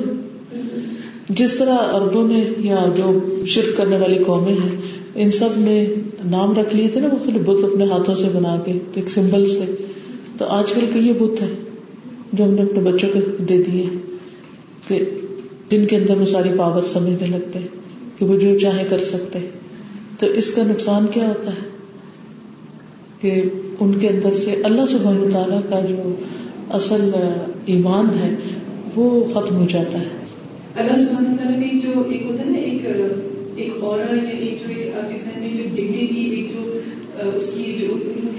جس طرح عربوں نے یا جو شرک کرنے والی قومیں ہیں ان سب نے نام رکھ لیے تھے نا مختلف بت اپنے ہاتھوں سے بنا کے تو ایک سمبل سے۔ تو آج کل کے یہ بت ہے جو ہم نے اپنے بچوں کو دے دیے کہ جن کے اندر وہ ساری پاور سمجھنے لگتے ہیں کہ وہ جو چاہے کر سکتے ہیں۔ تو اس کا نقصان کیا ہوتا ہے؟ کہ ان کے اندر سے اللہ سبحانہ تعالیٰ کا جو اصل ایمان ہے وہ ختم ہو جاتا ہے۔ اللہ سبحانہ تعالیٰ کی جو ایک ہوتا ہے نا ایک ایک اور ایک جو ایک جو ایک جو اس کی جو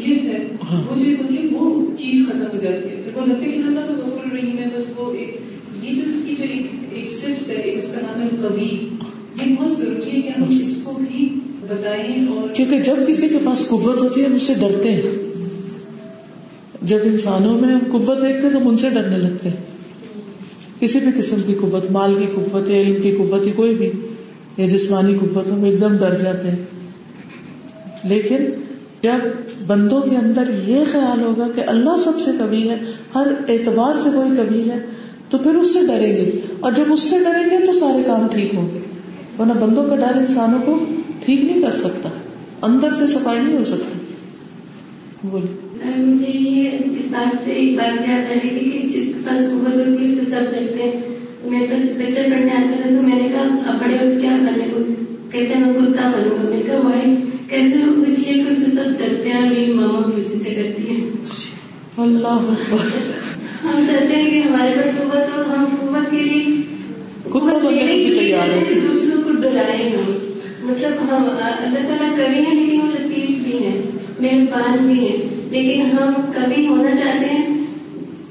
ہے ہاں۔ وہ جو وہ چیز ختم ہو جاتی ہے۔ پھر وہ لگتا ہے کہ اللہ تو غفور ہے بس وہ ایک یہ جو اس کی جو ایک ایک صفت ہے اس کا نام ہے کبھی یہ بہت ضروری ہے کہ ہم اس کو بھی کیونکہ جب کسی کے پاس قوت ہوتی ہے ہم اس سے ڈرتے ہیں۔ جب انسانوں میں ہم قوت دیکھتے ہیں تو ہم ان سے ڈرنے لگتے ہیں۔ کسی بھی قسم کی قوت، مال کی قوت یا علم کی قوت یا کوئی بھی، یا جسمانی قوت، ہم ایک دم ڈر جاتے ہیں۔ لیکن جب بندوں کے اندر یہ خیال ہوگا کہ اللہ سب سے کبھی ہے، ہر اعتبار سے کوئی کبھی ہے، تو پھر اس سے ڈریں گے۔ اور جب اس سے ڈریں گے تو سارے کام ٹھیک ہوں گے۔ ورنہ بندوں کا ڈر انسانوں کو ٹھیک نہیں کر سکتا اندر سے صفائی نہیں ہو سکتی۔ بولے مجھے یہ اس بات سے ایک بات یاد آ رہی تھی کہ جس کے پاس ہوتی ہے اسے سب ڈرتے ہیں۔ تو میرے پاس پڑھنے آتا تھا تو میں نے کہا اب بڑے ہوئے کیا بنے کو کہتے ہیں میں کتا بنوں گا۔ میں نے کہا وائی کہتے ہیں اس لیے کہ اسے سب ڈرتے ہیں میری ماما بھی اسی سے کرتی ہے اللہ ہم چاہتے ہیں کہ ہمارے پاس قوت ہو ہم قوت کے لیے کتا بننے کو بھی تیار ہے ہو کہ دوسروں کو ڈرائیں ہم مطلب ہم اللہ تعالیٰ کبھی ہیں لیکن وہ لطیف بھی ہیں مہربان بھی ہیں۔ لیکن ہم کبھی ہونا چاہتے ہیں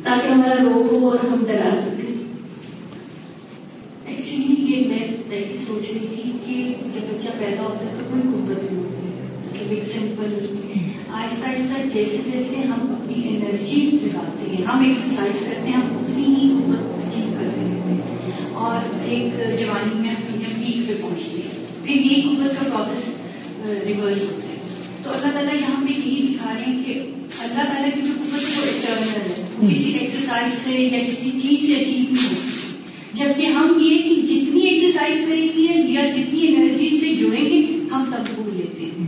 تاکہ ہمارا روگ ہو اور ہم ڈرا سکیں۔ ایکچولی یہ میں ایسی سوچ رہی تھی کہ جب بچہ پیدا ہوتا ہے تو کوئی قوت نہیں ہوتی ہے۔ مطلب ایک سمپل آہستہ آہستہ جیسے جیسے ہم اپنی انرجی نکالتے ہیں ہم ایکسرسائز کرتے ہیں ہم اتنی ہی قوت اچیو کرتے رہتے ہیں اور ایک جوانی میں دنیا پیک پہ پہنچتے ہیں پھر یہ قوت کا پروسیس ریورس ہوتا ہے۔ تو اللہ تعالیٰ یہاں پہ یہی دکھا رہے ہیں کہ اللہ تعالیٰ کی جو قوت ہے وہ ایٹرنل ہے۔ کسی ایکسرسائز سے یا کسی چیز سے اچیو نہیں ہوتی۔ جبکہ ہم یہ کہ جتنی ایکسرسائز کریں گے یا جتنی انرجی سے جڑیں گے ہم تب بھول لیتے ہیں۔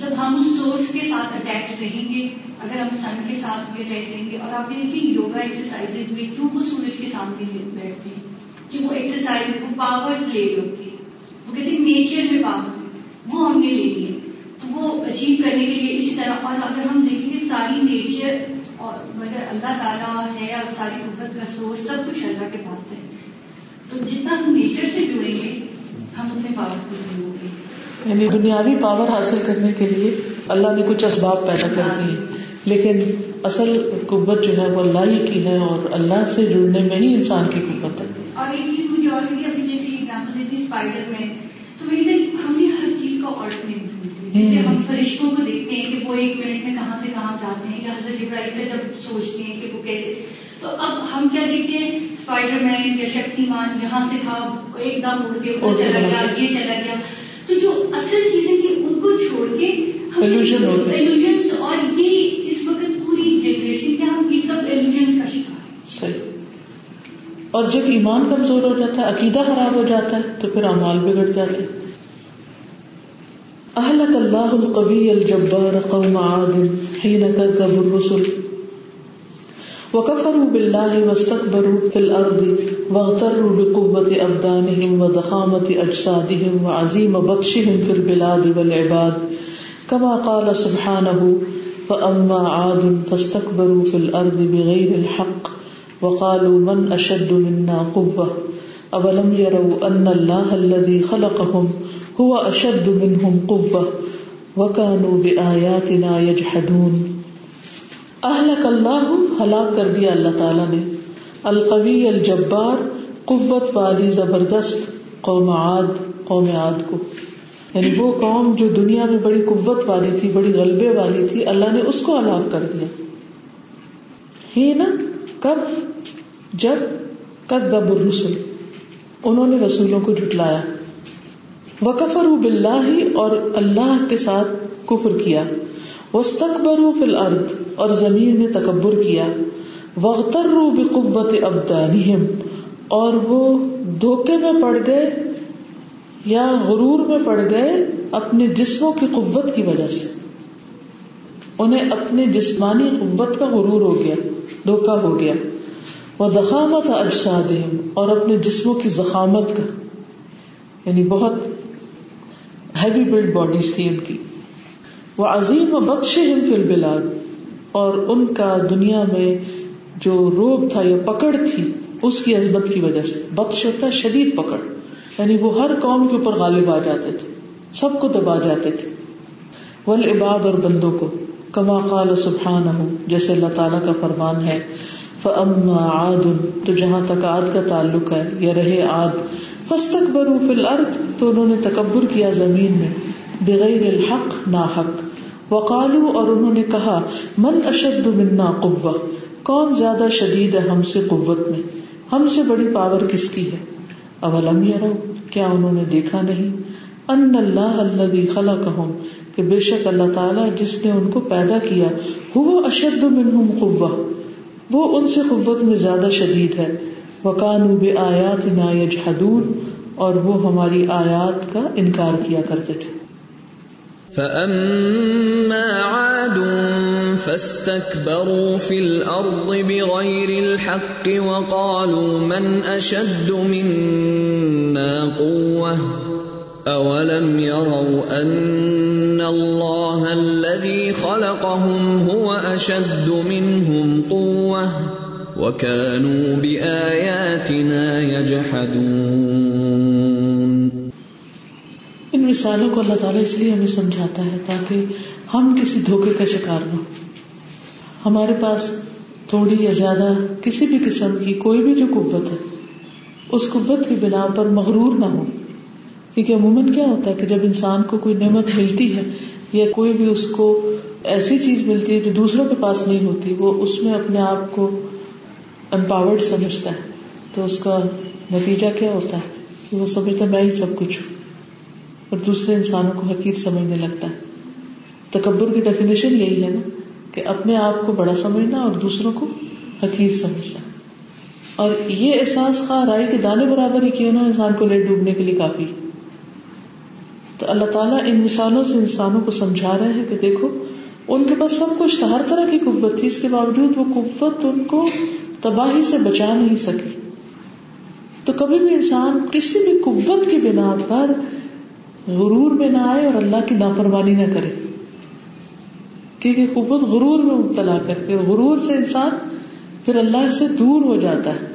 جب ہم اس سورس کے ساتھ اٹیچ رہیں گے اگر ہم سن کے ساتھ بھی اٹیچ رہیں گے اور آپ دیکھیں یوگا ایکسرسائز میں کیوں وہ سورج کے سامنے بیٹھتے ہیں؟ کہ وہ ایکسرسائز وہ پاور لے ہوتی ہے وہ کہتے ہیں نیچر میں پاور وہ ہم نے لے لیے تو وہ اچیو کرنے کے لیے اسی طرح اور اگر ہم دیکھیں گے ساری نیچر اور مگر اللہ تعالیٰ ہے اور ساری قدرت کا سورس سب کچھ اللہ کے پاس ہے۔ تو جتنا ہم نیچر سے جڑیں گے، ہم اتنے پاورفل ہوں گے۔ یعنی دنیاوی پاور حاصل کرنے کے لیے اللہ نے کچھ اسباب پیدا کر دیے۔ لیکن اصل قوت جو ہے وہ اللہ ہی کی ہے اور اللہ سے جڑنے میں ہی انسان کی قوت ہے۔ اور ایک چیز مجھے اور لگی ابھی جیسے ایگزامپل دیتی اسپائڈر میں تو میری کہ ہم نے ہر چیز کا آلٹرنیٹ جیسے ہم فرشتوں کو دیکھتے ہیں کہ وہ ایک منٹ میں کہاں سے کہاں جاتے ہیں یا حضرت ابراہیم سے جب سوچتے ہیں کہ وہ کیسے تو اب ہم کیا دیکھتے ہیں؟ اسپائڈر مین یا شکتی مان یہاں سے تھا ایک دم اڑ کے چلا گیا یہ چلا گیا. تو جو اصل چیزیں تھیں ان کو چھوڑ کے۔ ایلوژنس اور یہ اس وقت پوری جنریشن کیا ہم یہ سب ایلوژنس کا شکار صحیح. اور جب ایمان کمزور ہو جاتا ہے، عقیدہ خراب ہو جاتا ہے، تو پھر اعمال بگڑ جاتے ہیں۔ اہلک اللہ القوی الجبار قوم عاد حين كذب الرسل۔ وكفروا بالله واستكبروا في الارض واغتروا بقوة ابدانهم وضخامة اجسادهم وعظيم بطشهم في البلاد والعباد۔ كما قال سبحانه فأما عاد فاستكبروا في الارض بغير الحق۔ وقالوا من اشد منا قوة؟ اولم يروا ان الله الذي خلقهم هو اشد منهم قوة؟ وكانوا بآياتنا يجحدون. اہلک اللہ ہلاک کر دیا اللہ تعالیٰ نے. القوی الجبار، قوت والی زبردست، قوم عاد قوم عاد کو. یعنی وہ قوم جو دنیا میں بڑی قوت والی تھی، بڑی غلبے والی تھی، اللہ نے اس کو ہلاک کر دیا. ہی نا کب جب کد بب الرسل، انہوں نے رسولوں کو جٹلایا وکفر بلّہ اور اللہ کے ساتھ کفر کیا۔ وسطبر فی الارض اور زمین میں تکبر کیا۔ وغتر بقوت ابدانہم، اور وہ دھوکے میں پڑ گئے یا غرور میں پڑ گئے اپنے جسموں کی قوت کی وجہ سے۔ انہیں اپنے جسمانی قوت کا غرور ہو گیا دھوکا ہو گیا۔ وہ زخامت اجساد اور اپنے جسموں کی زخامت کا۔ یعنی بہت ہیوی بلڈ باڈیز تھی ان کی۔ وہ عظیم و بدش فی البلاد، اور ان کا دنیا میں جو روب تھا یا پکڑ تھی، اس کی عزمت کی وجہ سے۔ بدش ہوتا ہے شدید پکڑ یعنی وہ ہر قوم کے اوپر غالب آ جاتے تھے، سب کو دبا جاتے تھے۔ ول عباد اور بندوں کو۔ کما قال سبحان جیسے اللہ تعالیٰ کا فرمان ہے فما عاد، تو جہاں تک آد کا تعلق ہے، یا رہے آد فستک برو فل ارد تو انہوں نے تکبر کیا زمین میں، بغیر الحق، نا حق۔ وقالو اور انہوں نے کہا، من اشد منا قوہ کون زیادہ شدید ہے ہم سے قوت میں؟ ہم سے بڑی پاور کس کی ہے؟ اولم یرو، کیا انہوں نے دیکھا نہیں؟ ان اللہ اللہ خلا کہ بے شک اللہ تعالیٰ جس نے ان کو پیدا کیا وہ اشد منہم قوہ وہ ان سے قوت میں زیادہ شدید ہے۔ وکانو بے آیات نا یجحدون اور وہ ہماری آیات کا انکار کیا کرتے تھے۔ فأما عاد فاستكبروا في الأرض بغير الحق وقالوا من أشد منا قوة أولم يروا أن الله الذي خلقهم هو أشد منهم قوة وكانوا بآياتنا يجحدون ان مثالوں کو اللہ تعالیٰ اس لیے ہمیں سمجھاتا ہے تاکہ ہم کسی دھوکے کا شکار نہ ہمارے پاس تھوڑی یا زیادہ کسی بھی قسم کی کوئی بھی جو قوت ہے، اس قوت کی بنا پر مغرور نہ ہو کیونکہ عموماً کیا ہوتا ہے کہ جب انسان کو کوئی نعمت ملتی ہے یا کوئی بھی اس کو ایسی چیز ملتی ہے جو دوسروں کے پاس نہیں ہوتی، وہ اس میں اپنے آپ کو امپاورڈ سمجھتا ہے۔ تو اس کا نتیجہ کیا ہوتا ہے؟ کہ وہ سمجھتا میں ہی سب کچھ ہوں۔ اور دوسرے انسانوں کو حقیر سمجھنے لگتا ہے۔ تکبر کی ڈیفینیشن یہی ہے نا کہ اپنے آپ کو بڑا سمجھنا اور دوسروں کو حقیر سمجھنا۔ اور یہ احساس خواہ رائی کے دانے برابر ہی کیوں نہ انسان کو لے ڈوبنے کے لیے کافی۔ تو اللہ تعالیٰ ان مثالوں سے انسانوں کو سمجھا رہے ہیں کہ دیکھو، ان کے پاس سب کچھ ہر طرح کی قوت تھی، اس کے باوجود وہ قوت ان کو تباہی سے بچا نہیں سکی۔ تو کبھی بھی انسان کسی بھی قوت کی بنا پر غرور میں نہ آئے اور اللہ کی نافرمانی نہ کرے۔ کیونکہ قوت غرور میں مبتلا کرتے غرور سے انسان پھر اللہ سے دور ہو جاتا ہے۔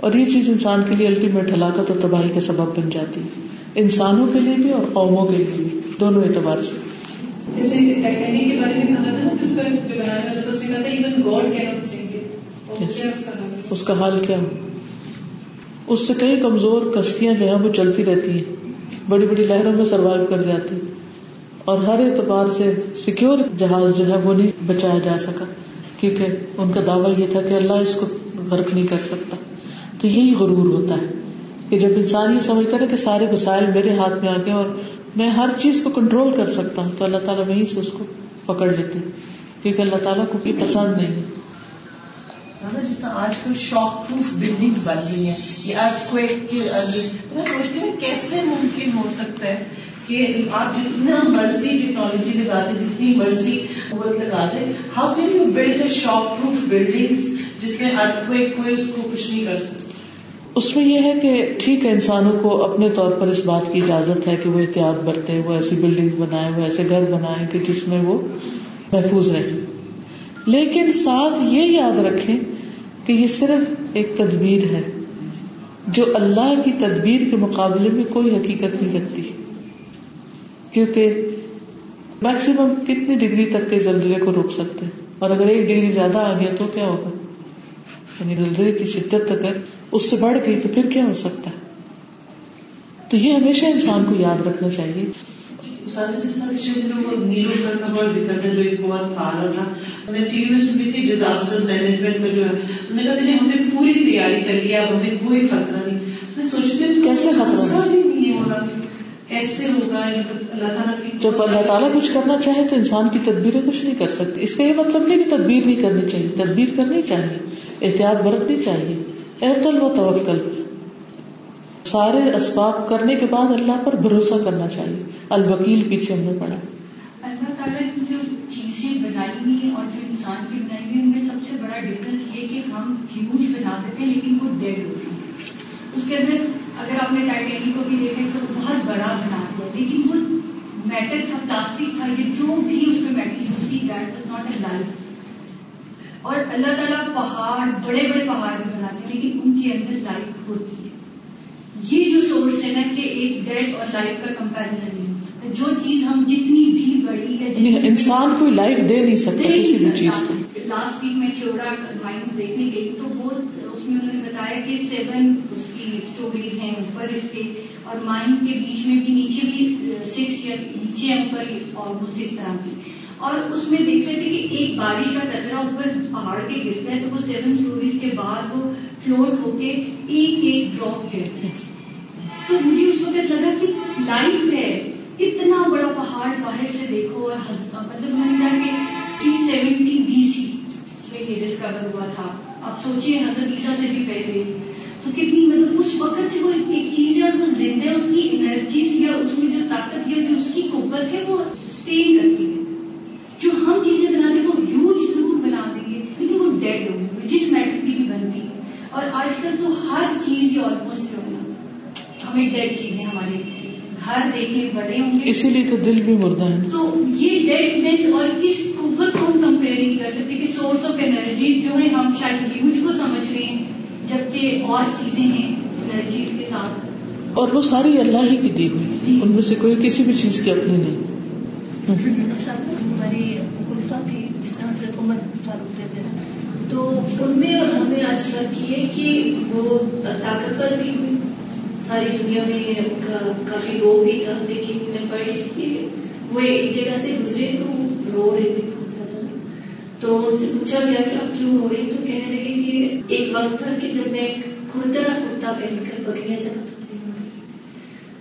اور یہ چیز انسان کے لیے الٹیمیٹ ہلاکت اور تباہی کا سبب بن جاتی ہے۔ انسانوں کے لیے بھی اور قوموں کے لیے بھی دونوں اعتبار سے۔ اس کا حال کیا؟ ہو اس سے کئی کمزور کشتیاں جو ہیں وہ چلتی رہتی ہیں۔ بڑی بڑی لہروں میں سروائو کر جاتی اور ہر اعتبار سے سیکور جہاز جو ہے وہ نہیں بچایا جا سکا۔ کیونکہ ان کا دعویٰ یہ تھا کہ اللہ اس کو غرق نہیں کر سکتا۔ تو یہی غرور ہوتا ہے۔ کہ جب انسان یہ سمجھتا ہے کہ سارے وسائل میرے ہاتھ میں آ گئے اور میں ہر چیز کو کنٹرول کر سکتا ہوں، تو اللہ تعالیٰ وہیں سے اس کو پکڑ لیتے کیونکہ اللہ تعالیٰ کو بھی پسند نہیں ہے۔ جس طرح آج کل شاک پروف بلڈنگ بن گئی ہیں، یہ ارتھ کویک کے میں سوچتی ہوں کیسے ممکن ہو سکتا ہے کہ آپ جتنا مرضی ٹیکنالوجی لگا دیں جتنی مرضی قوت لگا دیں how can you build a shockproof building جس میں ارتھ کویک کوئی اس کو کچھ نہیں کر سکتا اس میں یہ ہے کہ ٹھیک ہے، انسانوں کو اپنے طور پر اس بات کی اجازت ہے کہ وہ احتیاط برتے، وہ ایسی بلڈنگ بنائے وہ ایسے گھر بنائے کہ جس میں وہ محفوظ رہے۔ لیکن ساتھ یہ یاد رکھیں کہ یہ صرف ایک تدبیر ہے، جو اللہ کی تدبیر کے مقابلے میں کوئی حقیقت نہیں رکھتی۔ کیونکہ میکسیمم کتنی ڈگری تک کے زلزلے کو روک سکتے ہیں۔ اور اگر ایک ڈگری زیادہ آ گیا تو کیا ہوگا؟ یعنی زلزلے کی شدت اگر اس سے بڑھ گئی تو پھر کیا ہو سکتا ہے؟ تو یہ ہمیشہ انسان کو یاد رکھنا چاہیے۔ ڈیزاسٹر مینجمنٹ کا جو ہے۔ جی ہم نے پوری تیاری کر لیا اب ہمیں کوئی خطرہ نہیں۔ میں سوچتی ہوں کیسے خطرہ نہیں؟ کیسے ہوگا؟ اللہ تعالیٰ جب اللہ تعالیٰ کچھ کرنا چاہے تو انسان کی تدبیریں کچھ نہیں کر سکتی۔ اس کا یہ مطلب نہیں کہ تدبیر نہیں کرنی چاہیے۔ تدبیر کرنی چاہیے احتیاط برتنی چاہیے۔ احتل و توکل۔ سارے اسباب کرنے کے بعد اللہ پر بھروسہ کرنا چاہیے۔ الوکیل پیچھے ہم نے پڑھا۔ اللہ تعالیٰ کی جو چیزیں بنائی ہوئی اور جو انسان کی بنائی ہوئی ان میں سب سے بڑا ڈفرنس یہ کہ ہم ہیوج بنا دیتے ہیں، لیکن وہ ڈیڈ ہوتے ہیں۔ اس کے اندر اگر آپ نے ٹائٹینک کو بھی دیکھیں تو بہت بڑا بنا دیا۔ لیکن وہ میٹر تھا پلاسٹک تھا، یہ جو بھی اس میں میٹر یوز کی that was not a life اور اللہ تعالیٰ پہاڑ بڑے بڑے پہاڑ بھی بناتے ہیں لیکن ان کے اندر لائف ہوتی ہے۔ یہ جو سورس ہے نا کہ ایک ڈیڈ اور لائف کا کمپیرزن سکتا جو چیز ہم جتنی بھی بڑی ہے انسان کوئی لائف دے نہیں سکتا کسی بھی چیز کو۔ لاسٹ ویک میں کیوڑا مائنس دیکھنے گئی تو وہ اس میں انہوں نے بتایا کہ سیون اس کی اسٹوریز ہیں اوپر اس کے اور مائن کے بیچ میں بھی نیچے بھی سکس یا نیچے اوپر آلموسٹ اس طرح کی اور اس میں دیکھ رہے تھے کہ ایک بارش کا قطرہ اوپر پہاڑ کے گرتا ہے، تو وہ سیون اسٹوریز کے بعد وہ فلوٹ ہو کے ایک ایک ڈراپ گرتے ہیں تو مجھے اس وقت لگا کہ لائف ہے، اتنا بڑا پہاڑ باہر سے دیکھو اور مطلب میں نے کہا کہ تھری سیونٹی بی سی میں یہ ڈسکور ہوا تھا۔ اب سوچیے حضرت عیسیٰ سے بھی پہلے۔ تو کتنی مطلب اس وقت سے وہ ایک چیز ہے، وہ زندہ اس کی انرجیز یا اس میں جو طاقت یا جو اس کی قوت ہے، وہ اسٹے کرتی ہے۔ جو ہم چیزیں بناتے وہ ہیوج ضرور بنا دیں گے لیکن وہ ڈیڈ ہوں گے جس میٹر کی بھی بنتی ہے۔ اور آج کل تو ہر چیز یہ آلموسٹ جو ہے نا ہمیں ڈیڈ چیزیں ہمارے گھر دیکھیں بڑے ہوں گے۔ اسی لیے تو دل بھی مردہ ہے تو یہ ڈیڈنیس اور اس قوت کو ہم کمپیئر نہیں کر سکتے کہ سورس آف انرجیز جو ہے ہم شاید ہیوج کو سمجھ رہے ہیں جبکہ اور چیزیں ہیں انرجیز کے ساتھ۔ اور وہ ساری اللہ ہی کی دی ہوئی ان میں سے کوئی کسی بھی چیز کی اپنی نہیں۔ ہماری خلفا تھی جس طرح سے عمر فاروق جیسے تو ان میں اور ہم نے آج تک کی ہے کہ وہ طاقتور بھی ہوئی ساری دنیا میں ان کا کافی رو بھی تھا، لیکن میں پڑھی تھی وہ ایک جگہ سے گزرے تو رو رہے تھے۔ بہت زیادہ تو ان سے پوچھا گیا کہ آپ کیوں رو رہے تو کہنے لگے کہ ایک وقت تھا کہ جب میں کرتا کرتا پہن کر بکریاں چلاتی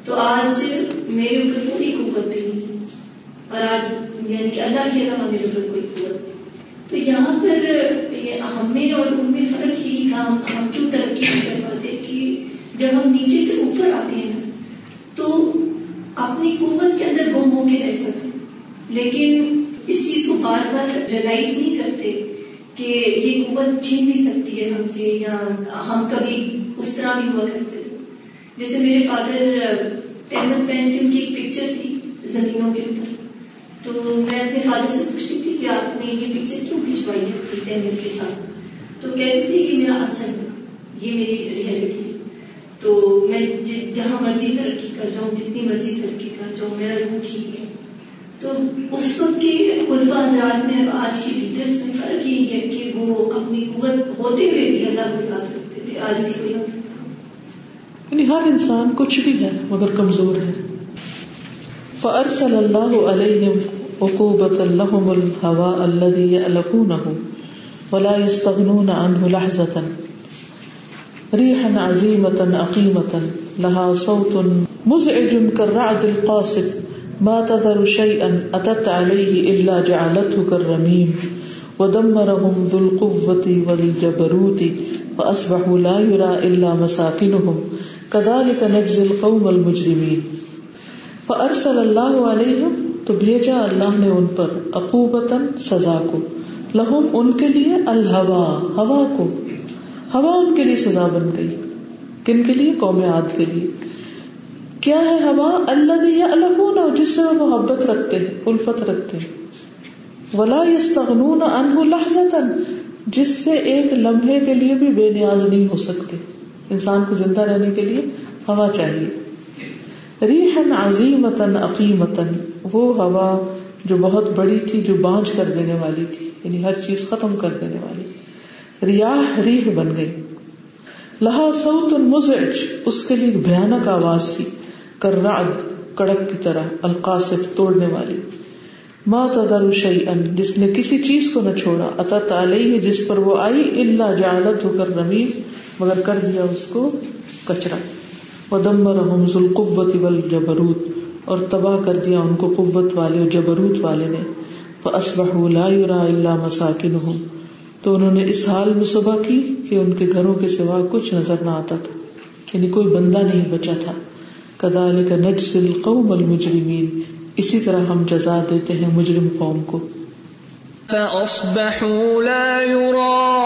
تو آج میرے اوپر پوری قوت نہیں۔ اور آج یعنی کہ اللہ کے علاوہ میرے اوپر کوئی قوت تو یہاں پر ہم میں اور ان میں فرق یہی تھا، ہم کیوں ترقی نہیں کر پاتے کہ جب ہم نیچے سے اوپر آتے ہیں نا، تو اپنی قوت کے اندر گم ہو کے رہ جاتے ہیں۔ لیکن اس چیز کو بار بار ریلائز نہیں کرتے کہ یہ قوت چھین نہیں سکتی ہے ہم سے یا ہم کبھی اس طرح بھی ہوا کرتے۔ تھے جیسے میرے فادر ٹینت پہن کے ان کی ایک پکچر تھی زمینوں کے اوپر۔ تو میں اپنے فادر سے پوچھتی تھی کہ آپ نے یہ پکچر کیوں کھینچوائی ہے ٹینت کے ساتھ؟ تو کہتے تھے کہ میرا اثر یہ میری ریئلٹی تو میں جی، جہاں مرضی ترقی کر جاؤں، جتنی مرضی ترقی کر جاؤں، میرا روح ٹھیک ہے۔ تو اس وقت کے خلفا حضرات میں آج کے لیڈرس میں فرق یہی ہے کہ وہ اپنی قوت ہوتے ہوئے بھی اللہ کو یاد رکھتے تھے، آج اسی کو یاد یعنی ہر انسان کچھ بھی ہے، مگر کمزور ہے۔ فارسل اللہ علیہم عقوبت لهم الهواء الذي يألفونه ولا يستغنون عنه لحظة. ريحا عظيمة عقيمة لها صوت مزعج كالرعد القاصف. ما تذر شيئا أتت عليه إلا جعلته كالرميم. ودمرهم ذو القوة والجبروت، فأصبحوا لا يرى إلا مساكنهم. كذلك نجزي القوم المجرمين. فأرسل الله عليهم تو بھیجا اللہ نے ان پر عقوبتاً سزا کو۔ لہم ان کے لیے الہوا، ہوا کو۔ ہوا ان کے لیے سزا بن گئی۔ کن کے لیے؟ قوم عاد کے لیے۔ کیا ہے ہوا؟ اللہ نے الفون جس سے وہ محبت رکھتے ہیں، الفت رکھتے ہیں۔ ولا یستغنون عنہ لحظتا، جس سے ایک لمحے کے لیے بھی بے نیاز نہیں ہو سکتے۔ انسان کو زندہ رہنے کے لیے ہوا چاہیے۔ ریحن عظیمتن عقیمتن وہ ہوا جو بہت بڑی تھی، جو بانج کر دینے والی تھی یعنی ہر چیز ختم کر دینے والی۔ ریاح ریح بن گئی۔ لہا سوت مزعج، اس کے لیے بھیانک آواز تھی۔ کر کڑک کی طرح القاصف توڑنے والی۔ ما تدر شیئن جس نے کسی چیز کو نہ چھوڑا۔ اتت علیہ، جس پر وہ آئی، الا جعلت ہو کر رمیم مگر کر دیا اس کو کچرا۔ ودمرہم ذو القوت والجبروت، اور تباہ کر دیا ان کو قوت والے اور جبروت والے نے۔ فاصبحوا لا يرى الا مساكنهم تو انہوں نے اس حال میں صبح کی کہ ان کے گھروں کے سوا کچھ نظر نہ آتا تھا یعنی کوئی بندہ نہیں بچا تھا۔ کدالک نجزی القوم المجرمین۔ اسی طرح ہم جزا دیتے ہیں مجرم قوم کو۔ فأصبحوا لا يرى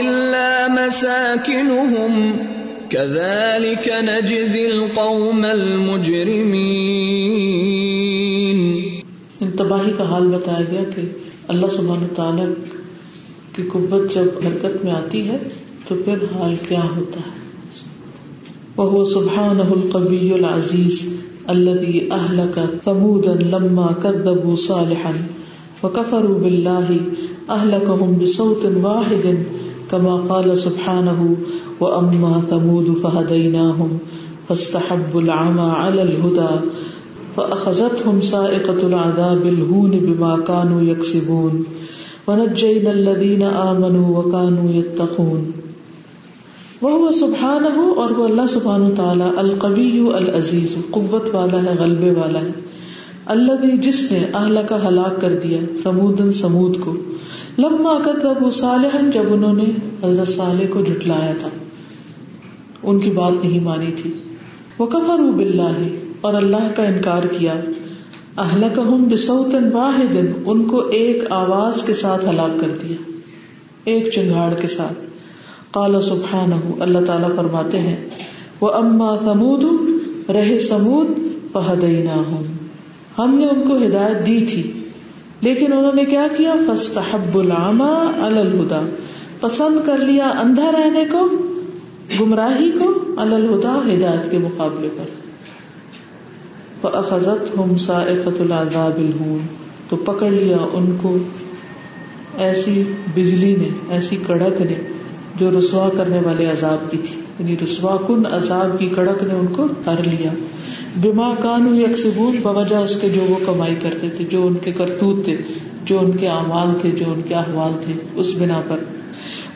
إلا مساكنهم كذلك نجزي القوم المجرمين. ان تباہی کا حال بتایا گیا کہ اللہ سبحانہ تعالیٰ کی قوت جب حرکت میں آتی ہے تو پھر حال کیا ہوتا ہے؟ وہ سبحانہ القوی العزیز الذي أهلك ثمودا لما كذبوا صالحا وكفروا بالله أهلكهم بصوت واحد كما قال سبحانه وأما ثمود فهديناهم فاستحبوا العمى على الهدى فأخذتهم سائقة العذاب الهون بما كانوا يكسبون ونجينا الذين آمنوا وكانوا يتقون وہ سبحان ہو اور وہ اللہ سبحان تعالیٰ القوی العزیز، قوت والا ہے، غلبے والا ہے۔ اللہ بھی جس نے اہل کا ہلاک کر دیا سمودن سمود کو۔ لما کتب صالح جب انہوں نے حضرت صالح کو جھٹلایا تھا۔ ان کی بات نہیں مانی تھی۔ وہ کفر باللہ اور اللہ کا انکار کیا۔ اہل کا بسوتن واحد ان کو ایک آواز کے ساتھ ہلاک کر دیا۔ ایک چنگاڑ کے ساتھ۔ قال سبحان اللہ تعالیٰ فرماتے ہیں وہ اما سمود رہے سمود فہدینا ہم نے ان کو ہدایت دی تھی۔ لیکن انہوں نے کیا کیا؟ فستحب العما الہدا۔ پسند کر لیا اندھا رہنے کو، گمراہی کو الہدا ہدایت کے مقابلے پر۔ فأخذت ہم سائقت العذاب الہون۔ تو پکڑ لیا ان کو۔ ایسی بجلی نے، ایسی کڑک نے جو رسوا کرنے والے عذاب کی تھی۔ یعنی رسوا کن، عذاب کی کڑک نے ان کو ہر لیا۔ بما کانو یکسبون، بوجہ اس کے جو وہ کمائی کرتے تھے، جو ان کے کرتوت تھے، جو ان کے اعمال تھے، جو ان کے احوال تھے، اس بنا پر۔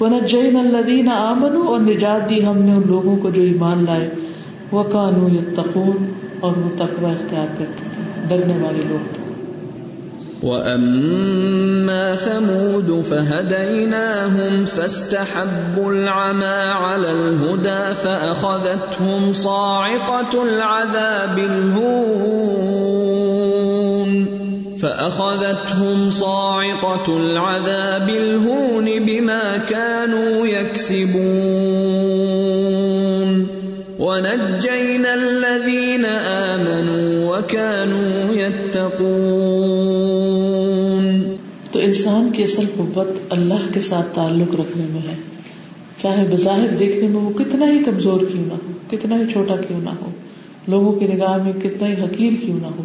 ونجین الذین آمنوا، اور نجات دی ہم نے ان لوگوں کو جو ایمان لائے۔ وہ کانو یتقون، اور وہ تقوی اختیار کرتے تھے۔ ڈرنے والے لوگ تھے۔ وَأَمَّا ثَمُودُ فَهَدَيْنَاهُمْ فَاسْتَحَبُّوا الْعَمَى عَلَى الْهُدَى فَأَخَذَتْهُمْ صَاعِقَةُ الْعَذَابِ الْهُونِ فَأَخَذَتْهُمْ صَاعِقَةُ الْعَذَابِ الْهُونِ بِمَا كَانُوا يَكْسِبُونَ وَنَجَّيْنَا الَّذِينَ آمَنُوا وَكَانُوا يَتَّقُونَ انسان کی اصل قوت اللہ کے ساتھ تعلق رکھنے میں ہے۔ چاہے بظاہر دیکھنے میں وہ کتنا ہی کمزور کیوں نہ ہو، کتنا ہی چھوٹا کیوں نہ ہو، لوگوں کی نگاہ میں کتنا ہی حقیر کیوں نہ ہو۔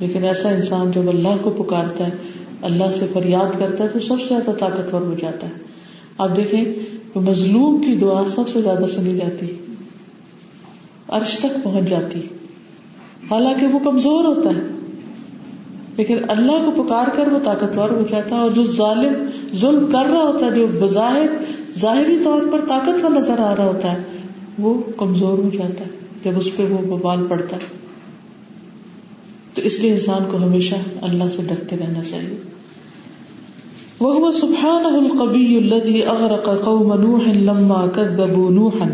لیکن ایسا انسان جب اللہ کو پکارتا ہے، اللہ سے فریاد کرتا ہے، تو سب سے زیادہ طاقتور ہو جاتا ہے۔ آپ دیکھیں کہ مظلوم کی دعا سب سے زیادہ سنی جاتی عرش تک پہنچ جاتی حالانکہ وہ کمزور ہوتا ہے۔ لیکن اللہ کو پکار کر وہ طاقتور ہو جاتا ہے اور جو ظالم ظلم کر رہا ہوتا ہے، جو بظاہر، ظاہری طور پر طاقتور نظر آ رہا ہوتا ہے، وہ کمزور ہو جاتا ہے، جب اس پہ وہ بوال پڑتا ہے۔ تو اس لیے انسان کو ہمیشہ اللہ سے ڈرتے رہنا چاہیے۔ وہ سبحان القبی الذي اغرق قوم نوح لما كذبوا نوحا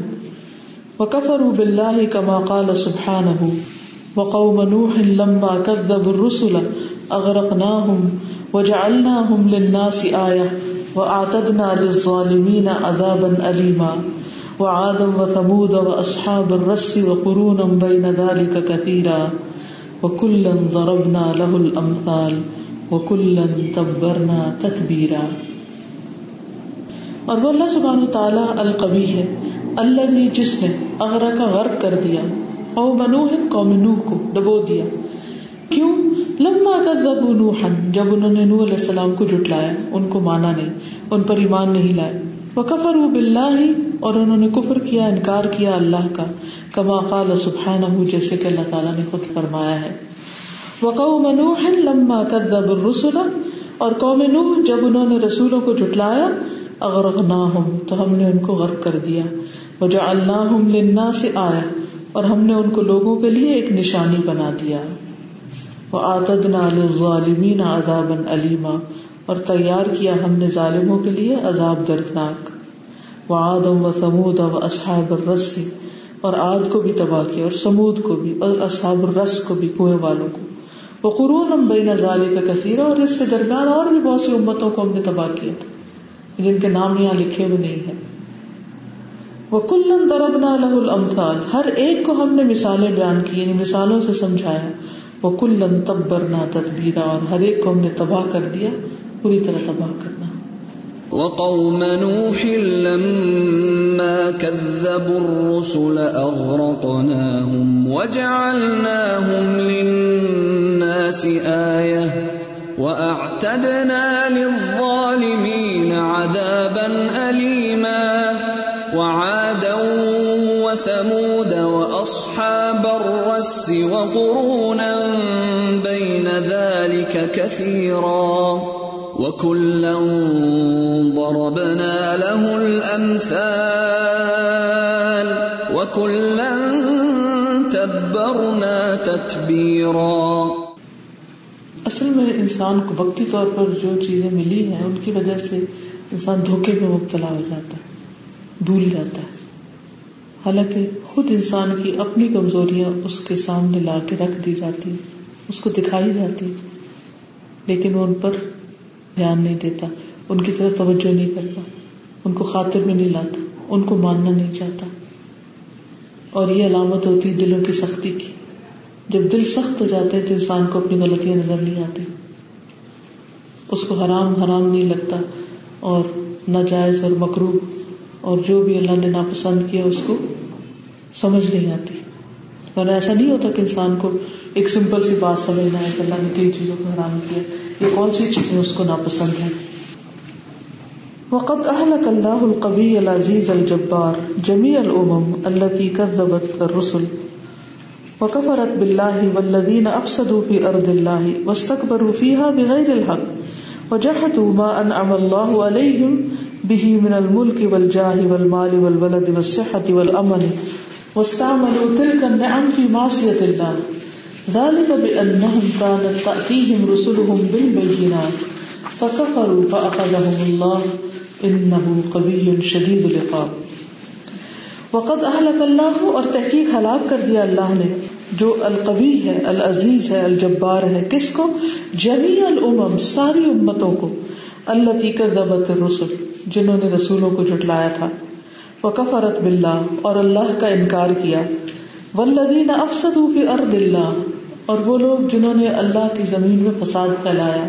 وكفروا بالله كما قال سبحانه وقوم نوح لما كذبوا الرسل اغرقناهم وجعلناهم للناس آية وأعتدنا للظالمين عذابا أليما وعادا وثمود وأصحاب الرس وقرونا بين ذلك كثيرا وكلا ضربنا له الأمثال وكلا تبرنا تتبيرا اور وہ اللہ سبحانہ تعالیٰ القوی ہے اللہ جس نے اغرق غرق کر دیا۔ او منوح قوم نوح کو ڈبو دیا۔ کیوں؟ لما کذبوا نوحا، جب انہوں نے نوح علیہ السلام کو جھٹلایا، ان کو مانا نہیں، ان پر ایمان نہیں لائے۔ وکفروا باللہ، اور انہوں نے کفر کیا، انکار کیا اللہ کا، کما قال سبحانہ، جیسے کہ اللہ تعالیٰ نے خود فرمایا ہے۔ وقوم نوح لما كذبوا الرسل، اور قوم نوح، جب انہوں نے رسولوں کو جھٹلایا، اغرقناہم، تو ہم نے ان کو غرق کر دیا۔ وجعلناہم للناس آیا اور ہم نے ان کو لوگوں کے لیے ایک نشانی بنا دیا۔ وآتدنا للظالمین عذابا علیما اور تیار کیا ہم نے ظالموں کے لیے عذاب دردناک۔ وعاد و ثمود و اصحاب الرس اور عاد کو بھی تباہ کیا اور سمود کو بھی اور اصحاب الرس کو بھی کنویں والوں کو۔ وہ قرون بین ظال کا کثیر اور اس کے درمیان اور بھی بہت سی امتوں کو ہم نے تباہ کیا تھا۔ جن کے نام یہاں لکھے ہوئے نہیں ہیں۔ وہ کلن دربنا لہ الامثال ہر ایک کو ہم نے مثالیں بیان کی یعنی مثالوں سے سمجھایا۔ وہ کلن تبرنا تدبیرا اور ہر ایک کو ہم نے تباہ کر دیا، پوری طرح تباہ کرنا۔ وقوم نوح لما كذبوا الرسل أغرقناهم وجعلناهم للناس آية وأعتدنا للظالمين عذابا أليما۔ الرس وقرونا بين ذلك كثيرا وكلا ضربنا له الأمثال وكلا تبرنا تتبيرا اصل میں انسان کو وقتی طور پر جو چیزیں ملی ہیں، ان کی وجہ سے انسان دھوکے میں مبتلا ہو جاتا ہے، بھول جاتا ہے۔ حالانکہ خود انسان کی اپنی کمزوریاں اس کے سامنے لا کے رکھ دی جاتی، اس کو دکھائی جاتی، لیکن وہ ان پر دھیان نہیں دیتا، ان کی طرف توجہ نہیں کرتا، ان کو خاطر میں نہیں لاتا، ان کو ماننا نہیں چاہتا۔ اور یہ علامت ہوتی ہے دلوں کی سختی کی۔ جب دل سخت ہو جاتے تو انسان کو اپنی غلطیاں نظر نہیں آتی۔ اس کو حرام حرام نہیں لگتا اور ناجائز اور مکرو اور جو بھی اللہ نے ناپسند کیا اس کو سمجھ نہیں آتی۔ ورنہ ایسا نہیں ہوتا کہ انسان کو ایک سمپل سی بات سمجھنا ہے کہ اللہ نے کئی چیزوں کو حرام کیا۔ یہ کون سی چیزیں اس کو ناپسند ہے۔ وقد اهلك الله القوي العزيز الجبار جميع الامم التي كذبت الرسل وكفرت بالله والذين افسدوا في ارض الله واستكبروا فيها بغير الحق وجحدوا ما انعم الله عليهم به من الملك والجاه والمال والولد والصحه والامن واستعملوا تلك النعم في معصيه الله. ذلك بأنهم كانت تأتيهم رسلهم بالبينات. فكفروا فأخذهم الله. إنه قوي شديد العقاب. وقد أهلك الله اور تحقیق ہلاک کر دیا اللہ نے. جو القوی ہے، العزیز ہے، الجبار ہے. کس کو؟ جميع الامم، ساری امتوں کو. اللہ تی کر دبت رسول جنہوں نے رسولوں کو جھٹلایا تھا۔ وکفرت باللہ، اور اللہ کا انکار کیا۔ والذین افسدوا فی ارض اللہ، اور وہ لوگ جنہوں نے اللہ کی زمین میں فساد پھیلایا۔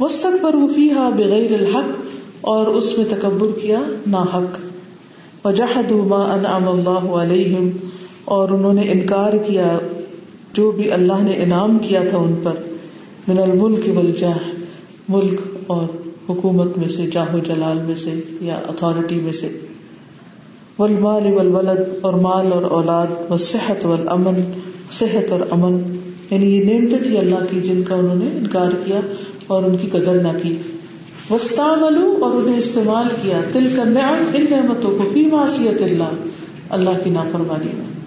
وسط پر بغیر الحق، اور اس میں تکبر کیا نا حق وجہد ما انعم اللہ علیہم، اور انہوں نے انکار کیا جو بھی اللہ نے انعام کیا تھا ان پر۔ من الملک والجاہ ملک اور حکومت میں سے جاہ و جلال میں سے یا اتھارٹی میں سے۔ والمال والولد اور مال اور اولاد و والصحت والامن، صحت اور امن۔ یعنی یہ نعمتیں تھی اللہ کی جن کا انہوں نے انکار کیا اور ان کی قدر نہ کی۔ وسطاملو اور انہیں استعمال کیا۔ تل کا نعم ان نعمتوں کو فی معصیت اللہ۔ اللہ کی نافرمانی۔ میں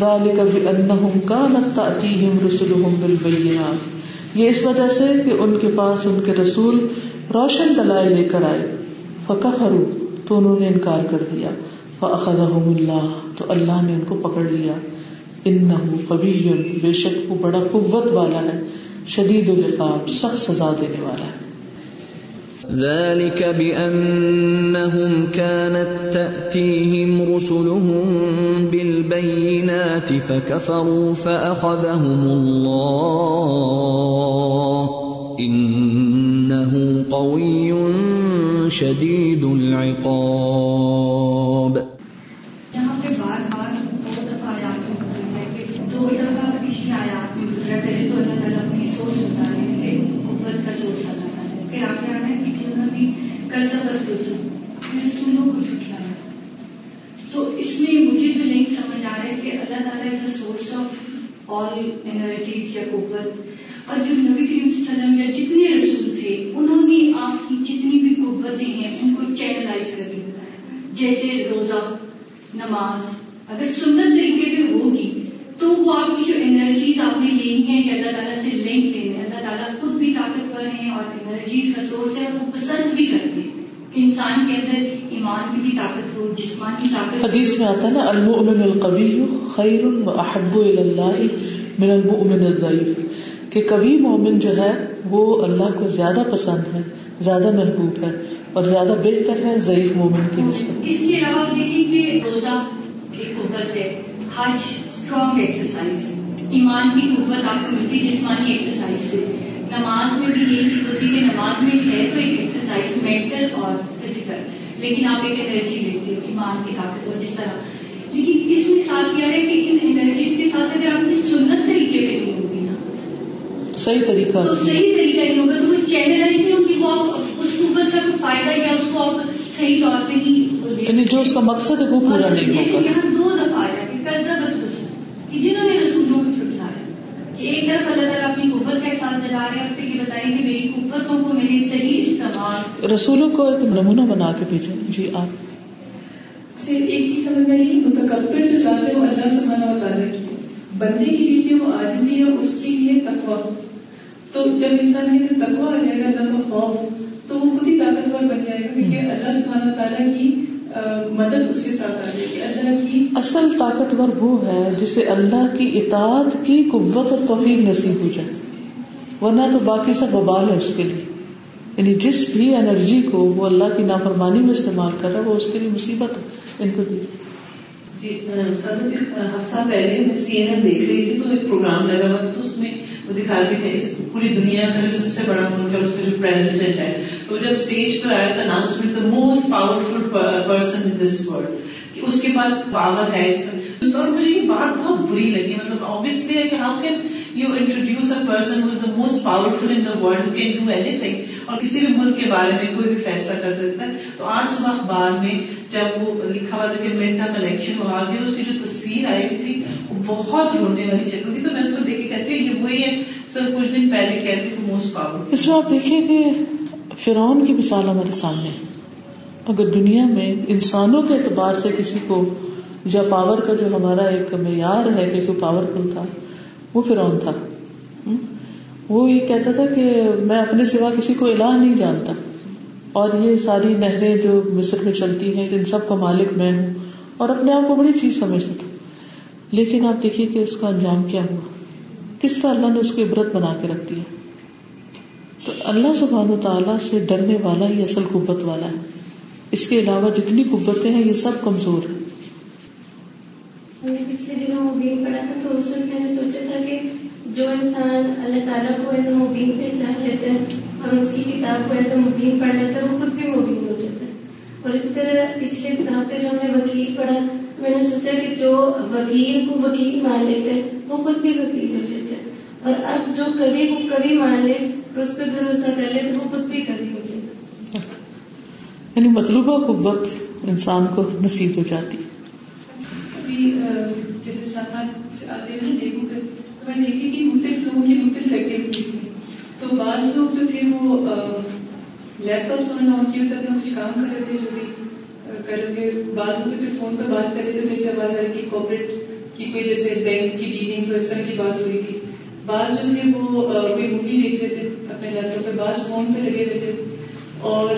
ذالک بانہم کانت تأتیہم رسلہم بالبینات۔ یہ اس وجہ سے کہ ان کے پاس ان کے رسول روشن دلائل لے کر آئے۔ فکفروا تو انہوں نے انکار کر دیا۔ فاخذہم اللہ تو اللہ نے ان کو پکڑ لیا۔ انہو قوی بے شک وہ بڑا قوت والا ہے، شدید العقاب، سخت سزا دینے والا ہے۔ ذلك بأنهم كانت تأتيهم رسلهم بالبينات فكفروا فأخذهم الله. إنه قوي شديد العقاب پچھلی آیات میں گزرا پہلے تو اللہ تعالیٰ اپنی سوچ بتا رہے ہیں کہ قوت کا سوچ اللہ تعالیٰ ہے پھر آگے آ رہا ہے کہ جنہوں نے رسولوں کو جھٹلایا تو اس میں مجھے جو لنک سمجھ آ رہا ہے کہ اللہ تعالیٰ is the source of all energies یا قوت۔ اور جو نبی کریم صلی اللہ علیہ وسلم یا جتنے رسول تھے، انہوں نے آپ کی جتنی بھی قوتیں ہیں، ان کو چینلائز کر کے بتایا۔ جیسے روزہ، نماز۔ اگر سنت طریقے پہ ہوگی تو وہ آپ کی جو انرجیز آپ نے لینی ہے کہ اللہ تعالیٰ سے لنک لینے اللہ تعالیٰ خود بھی طاقتور ہیں اور انرجیز کا سورس ہے وہ پسند بھی کرتے ہیں کہ انسان کے اندر ایمان کی بھی طاقت ہو جسمانی طاقت حدیث میں آتا ہے نا المؤمن القوی خیر احب اللہ من المؤمن الضعیف۔ کہ کبھی مومن جو ہے وہ اللہ کو زیادہ پسند ہے زیادہ محبوب ہے اور زیادہ بہتر ہے ضعیف مومن کی نسبت۔ اس کے علاوہ آپ دیکھیں کہ روزہ ایک قوت ہے حج اسٹرانگ ایکسرسائز ایمان کی قوت آپ کو ملتی ہے جسمانی ایکسرسائز سے. نماز میں بھی یہی چیز ہوتی ہے کہ نماز میں ہے تو ایک ایکسرسائز مینٹل اور فزیکل لیکن آپ ایک انرجی لیتے ہو ایمان کی طاقت اور جس طرح. لیکن اس میں ساتھ کیا ہے کہ ان انرجیز کے ساتھ اگر آپ نے سنت طریقے پہ نہیں ہوگی نا. صحیح طریقہ تو صحیح طریقہ نہیں ہوگا تو وہ چینلائز نہیں ہوگی وہ آپ اس قوت کا فائدہ یا اس کو آپ صحیح طور پہ نہیں یعنی جو اس کا مقصد ہے وہ پورا نہیں ہوگا۔ یہاں دو دفعہ آیا کہ کذبت رسول کہ جنہوں نے رسولوں کو چھٹلایا کہ ایک طرف اللہ تعالیٰ اپنی قوت کا احساس دلا رہے ہیں پھر یہ بتائیں کہ میری قوتوں کو میرے صحیح استعمال رسولوں کو ایک نمونہ بنا کے بھیجو جی آپ۔ سے ایک چیز سمجھ میں کہ متکبر جو ذات ہے وہ اللہ سبحانہ و تعالیٰ کی ہے۔ بندے کے لیے جو آجزی ہے اس کے لیے تقوا تو جب انسان کے تقوا آ جائے گا اللہ کا خوف۔ تو وہ خود ہی طاقتور بن جائے گا کیونکہ اللہ سبحانہ و تعالیٰ کی مدد اس کے ساتھ آ جائے گی اللہ کی اصل طاقتور وہ ہے جسے اللہ کی اطاعت کی قوت اور توفیق نصیب ہو جائے۔ ورنہ تو باقی سب وبال ہے اس کے لیے۔ یعنی جس بھی انرجی کو وہ اللہ کی نافرمانی میں استعمال کر رہا ہے وہ اس کے لیے مصیبت ہے۔ ان کو دی جی ہفتہ پہلے میں سی این این دیکھ رہی تھی تو ایک پروگرام لگا ہوا تھا تو اس میں وہ دکھاتی تھے اس پوری دنیا کا جو سب سے بڑا ملک ہے اس کا جو پریزیڈنٹ ہے تو جب اسٹیج پر آیا تھا announcement the most powerful person in this world کہ اس کے پاس پاور ہے اس کا اور مجھے یہ بات بہت بری لگی. مطلب آبیسلی ہے کہ how can you introduce a person who is the most powerful in the world can do anything اور کسی بھی ملک کے بارے میں کوئی بھی فیصلہ کر سکتا ہے، تو آج صبح اخبار میں جب وہ لکھا ہوا تھا کہ منٹ آف الیکشن ہو آگے اس کی جو تصویر آئی ہوئی تھی، وہ بہت رونے والی شکل تھی۔ تو میں اس کو دیکھ کے کہتی ہوں یہ وہی ہے، سر کچھ دن پہلے کہتے تھے موسٹ پاورفل اس میں آپ دیکھیں کہ فرعون کی مثال ہمارے سامنے ہے۔ اگر دنیا میں انسانوں کے اعتبار سے کسی کو یا پاور کا جو ہمارا ایک معیار ہے کہ کوئی پاورفل تھا، وہ فرعون تھا۔ وہ یہ کہتا تھا کہ میں اپنے سوا کسی کو الہ نہیں جانتا۔ اور یہ ساری نہریں جو مصر میں چلتی ہیں، ان سب کا مالک میں ہوں اور اپنے آپ کو بڑی چیز سمجھتا تھا۔ لیکن آپ دیکھیے کہ اس کا انجام کیا ہوا۔ کس طرح اللہ نے اس کو عبرت بنا کے رکھ دیا۔ تو اللہ سبحان و تعالیٰ سے ڈرنے والا ہی اصل قوت والا ہے۔ اس کے علاوہ جتنی قوتیں ہیں، یہ سب کمزور ہیں۔ ہم نے پچھلے دنوں مبین پڑھا تھا، تو اس وقت میں نے سوچا تھا کہ جو انسان اللہ تعالیٰ کو ایسا مبین پہچان لیتا ہے، اور اس کی کتاب کو ایسا مبین پڑھ لیتا ہے، وہ خود بھی مبین ہو جاتا ہے۔ اور اسی طرح پچھلے ہفتے جو ہم نے وکیل پڑھا، میں نے سوچا کہ جو وکیل کو وکیل مان لیتا ہے، وہ خود بھی وکیل ہو جاتا ہے۔ اور اب جو کبھی کو کبھی مان لے اور اس پہ بھروسہ کر لے تو وہ خود بھی کبھی ہو یعنی مطلوبہ قوت انسان کو نصیب ہو جاتی۔ جیسے آتے ہیں میں دیکھی کہ مختلف لوگوں کی مختلف ایکٹیویٹیز ہیں تو بعض لوگ جو تھے وہ لیپ ٹاپ سننا کیے ہوئے اپنا کچھ کام کر رہے تھے جو بھی کر بعض لوگ فون پر بات کر رہے تھے جیسے آواز آئی کی کوئی جیسے بینکس کی ڈیلنگس اور اس طرح کی بات ہوئی تھی۔ بعض جو تھے وہ کوئی مووی دیکھ رہے تھے۔ اپنے لیپ ٹاپ پہ بعض فون پہ لگے ہوئے تھے۔ اور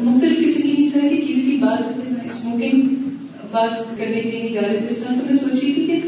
مختلف قسم کی اس طرح کی چیزیں کی بات ہوتی ہے اسموکنگ پاس کرنے کے لیے جا رہے تھے۔ اس طرح تو میں سوچی تھی کہ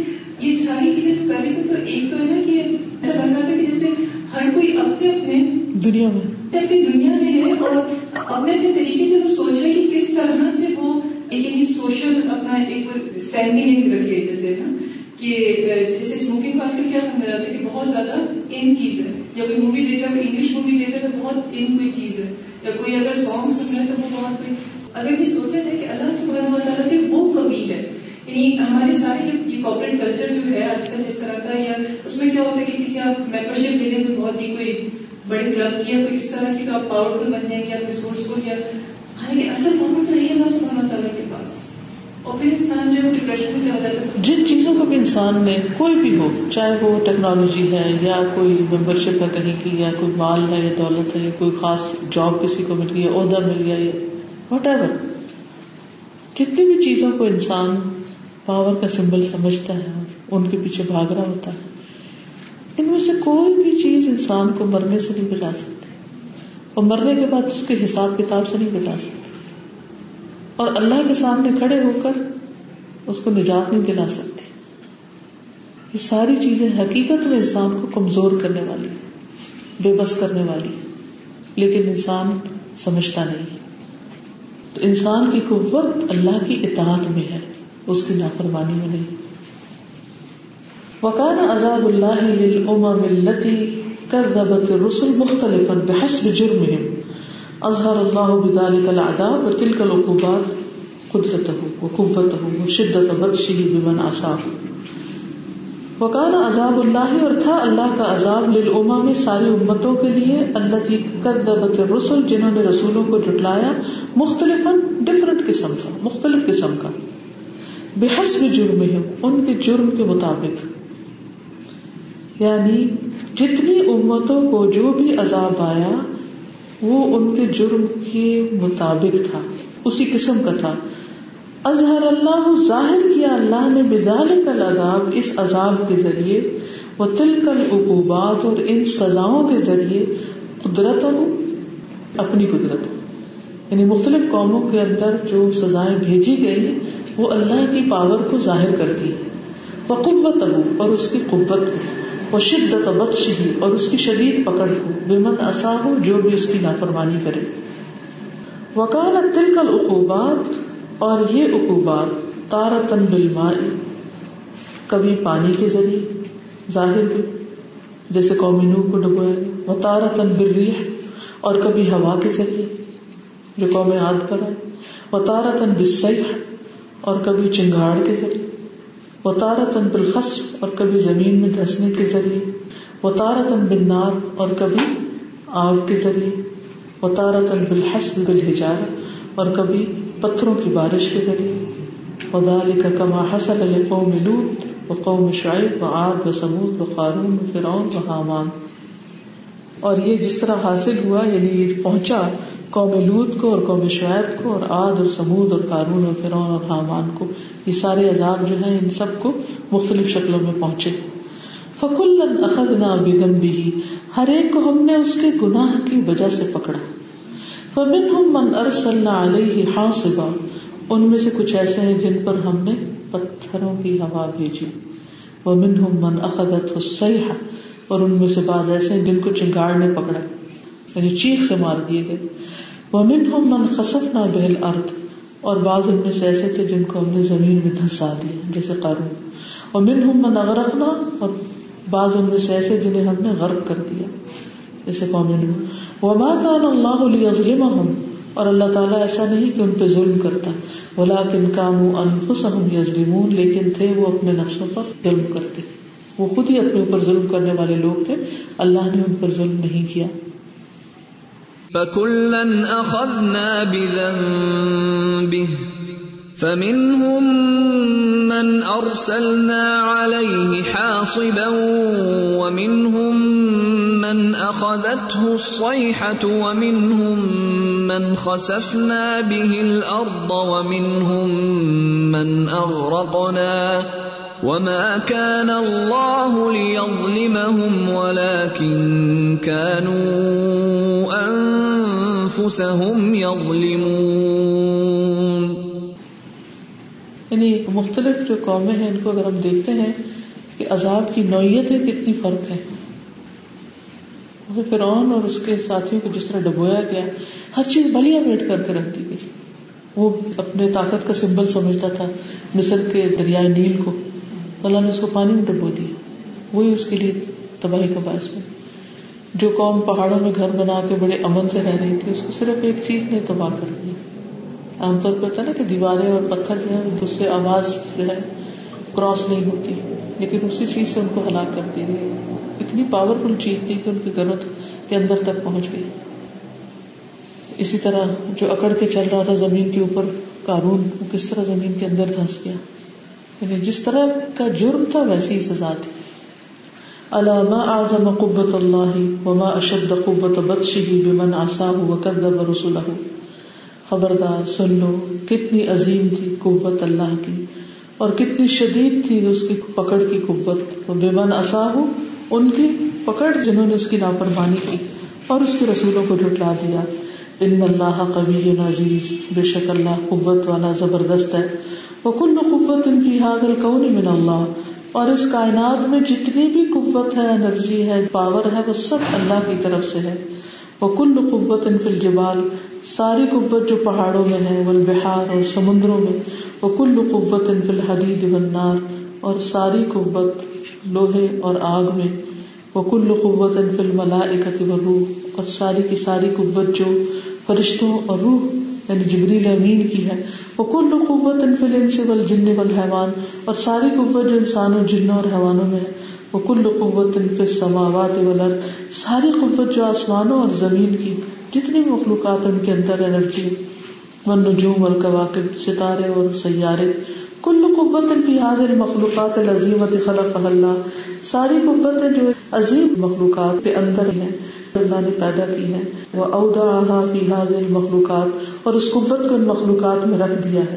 یہ ساری چیزیں تھے تو ایک تو ہے نا کہ ایسا لگ رہا تھا کہ جیسے ہر کوئی اپنے اپنے دنیا میں۔ اپنی دنیا میں ہے اور اپنے اپنے طریقے سے وہ سوچ رہے کہ کس طرح سے وہ ایک یعنی سوشل اپنا ایک اسٹینڈنگ رکھے جیسے نا؟ کہ جیسے اسموکنگ کو آج کل کیا سمجھا جاتا ہے کہ بہت زیادہ ان چیز ہے۔ یا کوئی مووی دیکھا کوئی انگلش مووی دیکھا تو بہت ان کوئی چیز ہے۔ یا کوئی اگر سانگ سن رہا ہے تو وہ بہت کوئی۔ اگر یہ سوچا جائے کہ اللہ سبحانہ و تعالیٰ جو وہ قبیل ہے یعنی ہمارے سارے جو یہ کارپوریٹ کلچر جو ہے آج کل جس طرح کا، یا اس میں کیا ہوتا ہے کہ کسی آپ ممبر شپ لے لیں تو بہت ہی کوئی بڑے کلب کی یا کوئی اس طرح کی تو آپ پاورفل بن جائیں گے آپ ریسورسفل یا۔ حالانکہ اصل پاور تو نہیں ہے بس تعالیٰ کے۔ اور پھر انسان جو ڈپریشن میں چلا جاتا جن چیزوں کو بھی انسان نے کوئی بھی ہو، چاہے وہ ٹیکنالوجی ہے یا کوئی ممبر شپ ہے کہیں کی، یا کوئی مال ہے، یا دولت ہے، یا کوئی خاص جاب کسی کو مل گئی عہدہ مل گیا یا وٹ ایور جتنی بھی چیزوں کو انسان پاور کا سمبل سمجھتا ہے، ان کے پیچھے بھاگ رہا ہوتا ہے۔ ان میں سے کوئی بھی چیز انسان کو مرنے سے نہیں بچا سکتی۔ اور مرنے کے بعد اس کے حساب کتاب سے نہیں بچا سکتی۔ اور اللہ کے سامنے کھڑے ہو کر اس کو نجات نہیں دلا سکتی یہ ساری چیزیں حقیقت میں انسان کو کمزور کرنے والی، بے بس کرنے والی، لیکن انسان سمجھتا نہیں۔ تو انسان کی قوت اللہ کی اطاعت میں ہے، اس کی نافرمانی میں نہیں۔ وکان عذاب اللہ التي كذبت الرسل مختلفا بحسب جرمهم۔ اظہر اللہ بذلك العذاب وتلك العقوبات قدرته وقوته وشدت بطشه بمن عصاه وکان عذاب اللہ اور تھا اللہ کا عذاب للعما میں ساری امتوں کے لیے اللہ کی کدبت رسول جنہوں نے رسولوں کو جٹلایا مختلف ڈفرنٹ قسم کا مختلف قسم کا۔ بحسب جرم ان کے جرم کے مطابق۔ یعنی جتنی امتوں کو جو بھی عذاب آیا وہ ان کے جرم کے مطابق تھا، اسی قسم کا تھا۔ اظہر اللہ ظاہر کیا، اللہ نے بدال کل عذاب اس عذاب کے ذریعے وہ تل کل عقوبات اور ان سزاؤں کے ذریعے قدرت اپنی قدرت یعنی مختلف قوموں کے اندر جو سزائیں بھیجی گئی ہیں، وہ اللہ کی پاور کو ظاہر کرتی ہے وہ قوت ابو اور اس کی قوت کو۔ وہ شدت بدشہی اور اس کی شدید پکڑ کو بمن اصا ہو جو بھی اس کی نافرمانی کرے۔ وکال تل کل عقوبات اور یہ عقوبات تارتن بالماء، کبھی پانی کے ذریعے، ظاہر ہوئی جیسے قومی نو کو ڈبویا گیا۔ وہ تارتن بالریح، اور کبھی ہوا کے ذریعے، جو قوم عاد پر آئے۔ وہ تارتن بالسیح، اور کبھی چنگاڑ کے ذریعے۔ وہ تارتن بالخصف اور کبھی زمین میں دھسنے کے ذریعے وہ تارتن بالنار اور کبھی آگ کے ذریعے وہ تارتن بالحسب بالحجار اور کبھی پتھروں کی بارش کے ذریعے۔ ودال کا کما حسل قوم لوت و قوم شعیب و آد و سمود و اور یہ جس طرح حاصل ہوا یعنی یہ پہنچا قوم لوت کو اور قوم شعیب کو اور آد اور سمود اور قارون اور فرعون اور حامان کو یہ سارے عذاب جو ہیں ان سب کو مختلف شکلوں میں پہنچے۔ فکل اخذنا بذنبه، ہر ایک کو ہم نے اس کے گناہ کی وجہ سے پکڑا۔ فمنهم من ارسلنا علیہ حاصبا، ان میں سے کچھ ایسے ہیں جن پر ہم نے پتھروں کی ہوا بھیجی۔ ومنهم من اخذته الصيحه اور ان میں سے بعض ایسے ہیں جن کو چنگاڑ نے پکڑا یعنی چیخ سے مار دیے گئے۔ ومنهم من خسفنا به الارض اور بعض ان میں سے ایسے تھے جن کو ہم نے زمین میں دھسا دیا، جیسے قارون۔ ومنهم من اغرقنا اور بعض ان میں سے ایسے جنہیں ہم نے غرق کر دیا، جیسے قوم نوح وما كان الله ليظلمهم۔ اور اللہ تعالیٰ ایسا نہیں کہ ان پہ ظلم کرتا ولیکن كانوا انفسهم يظلمون، لیکن تھے وہ اپنے نفسوں پر ظلم کرتے۔ وہ خود ہی اپنے اوپر ظلم کرنے والے لوگ تھے، اللہ نے ان پر ظلم نہیں کیا۔ فَكُلًّا أَخَذْنَا بِذَنبِهِ فمنهم من أرسلنا عليه حاصبا ومنهم من أخذته الصيحة ومنهم من خسفنا به الأرض ومنهم من أغرقنا وما كان الله ليظلمهم ولكن كانوا أنفسهم يظلمون۔ یعنی مختلف جو قومیں ہیں، ان کو اگر ہم دیکھتے ہیں کہ عذاب کی نوعیت ہے کتنی فرق ہے۔ فرعون اور اس کے ساتھیوں کو جس طرح ڈبویا گیا، ہر چیز بلیا بیٹھ کر کے رکھ دی گئی۔ وہ اپنے طاقت کا سمبل سمجھتا تھا مصر کے دریائے نیل کو۔ اللہ نے اس کو پانی میں ڈبو دیا۔ وہی اس کے لیے تباہی کا باعث میں جو قوم پہاڑوں میں گھر بنا کے بڑے امن سے رہ رہی تھی، اس کو صرف ایک چیز نے تباہ کر دیا عام طور پہ ہوتا ہے نا کہ دیواریں اور پتھر جو ہے اس سے آواز جو ہے کراس نہیں ہوتی۔ لیکن اسی چیز سے ان کو ہلاک کرتی رہی اتنی پاورفل چیز تھی کہ ان کے گھروں کے اندر تک پہنچ گئی۔ اسی طرح جو اکڑ کے چل رہا تھا زمین کے اوپر کارون وہ کس طرح زمین کے اندر دھنس گیا۔ یعنی جس طرح کا جرم تھا، ویسی ہی سزا تھی۔ علامہ اعظم قبت اللہ وما اشد قبت بدشی بمن آسا وکذب رسولہ خبردار، سن لو، کتنی عظیم تھی قوت اللہ کی اور کتنی شدید تھی اس کی پکڑ کی قوت. بےمن اصا ہو ان کی پکڑ جنہوں نے اس کی نافرمانی کی اور اس کے رسولوں کو جٹلا دیا. ان اللہ قبی عزیز، بے شک اللہ قوت والا زبردست ہے. وہ کل قوت ان کی حاضر کون من اللہ اور اس کائنات میں جتنی بھی قوت ہے، انرجی ہے، پاور ہے، وہ سب اللہ کی طرف سے ہے۔ وہ کل قوت ان فل جبال ساری قوت جو پہاڑوں میں ہے ول بہار اور سمندروں میں۔ وہ کل قوت ان فل حدید بنار اور ساری قوت لوہے اور آگ میں۔ وہ کل قوت ان فل ملا روح اور ساری کی ساری قوت جو فرشتوں اور روح یعنی جبریل امین کی ہے۔ وہ کل قوت ان ان سے بل جن بل حیوان اور ساری قوت جو انسانوں جنوں اور حیوانوں میں ہے۔ وہ کل قوت ان فل سماوات ولر ساری قوت جو آسمانوں اور زمین کی، جتنی مخلوقات ان کے اندر انرجی ون نجوم اور کواقب ستارے اور سیارے۔ کل قوت کی حاضر مخلوقات العظیمت خلق اللہ۔ ساری قوتیں جو عظیم مخلوقات کے اندر ہیں۔ اللہ نے پیدا کی ہے۔ وہ اودا فی حاضر مخلوقات اور اس قوت کو ان مخلوقات میں رکھ دیا ہے۔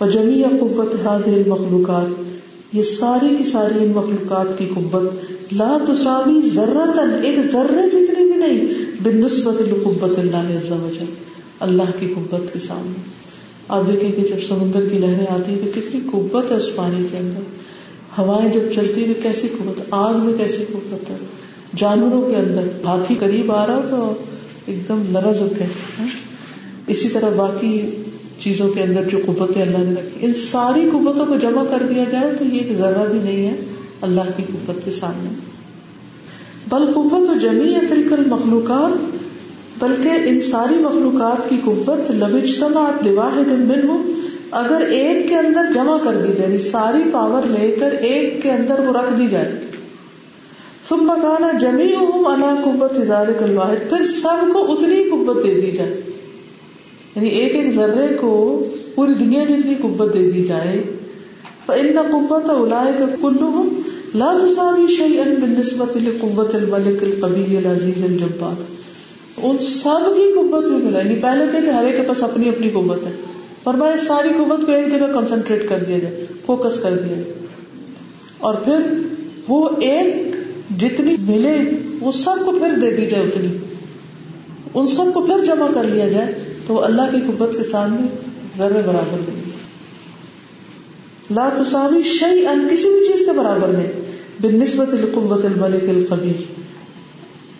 وہ جمی قوت حاضر مخلوقات یہ ساری کی ساری ان مخلوقات کی قوت، لا تساوی ذرتن ایک ذرے جتنی بھی نہیں بن نسبت قبت اللہ عز و جل اللہ کی قوت کے سامنے۔ آپ دیکھیں کہ جب سمندر کی لہریں آتی ہیں تو کتنی قوت ہے اس پانی کے اندر۔ ہوائیں جب چلتی ہے کیسی قوت، آگ میں کیسی قوت ہے؟ جانوروں کے اندر ہاتھی قریب آ رہا تو ایک دم لرز اٹھے۔ اسی طرح باقی چیزوں کے اندر جو قوتیں اللہ نے رکھی، ان ساری قوتوں کو جمع کر دیا جائے تو یہ ایک ذرا بھی نہیں ہے اللہ کی قوت کے سامنے۔ بل قوت و جمی تلکل مخلوقات بلکہ ان ساری مخلوقات کی قوت لب اجتماعت لواحد من ہو اگر ایک کے اندر جمع کر دی جائے یعنی ساری پاور لے کر ایک کے اندر وہ رکھ دی جائے۔ ثم مکانا جمی ہوں اللہ قوت ادارے کل واحد پھر سب کو اتنی قوت دے دی جائے۔ یعنی ایک ایک ذرے کو پوری دنیا جتنی قوت دے دی جائے۔ ان قوت اولائے کا کلو ہوں لا تساوی شيئا بالنسبة لقوة الملك القوي العزيز الجبار۔ ان سب کی قوت بھی ملا یعنی پہلے تھے کہ ہر ایک کے پاس اپنی اپنی قوت ہے۔ اور میں ساری قوت کو ایک جگہ کنسنٹریٹ کر دیا جائے فوکس کر دیا جائے۔ اور پھر وہ ایک جتنی ملے وہ سب کو پھر دے دی جائے اتنی۔ ان سب کو پھر جمع کر لیا جائے تو اللہ کی قوت کے سامنے ذرے برابر ملے لا شعی ان کسی بھی چیز کے برابر نہیں۔ بن نسبت القوت الملک القبی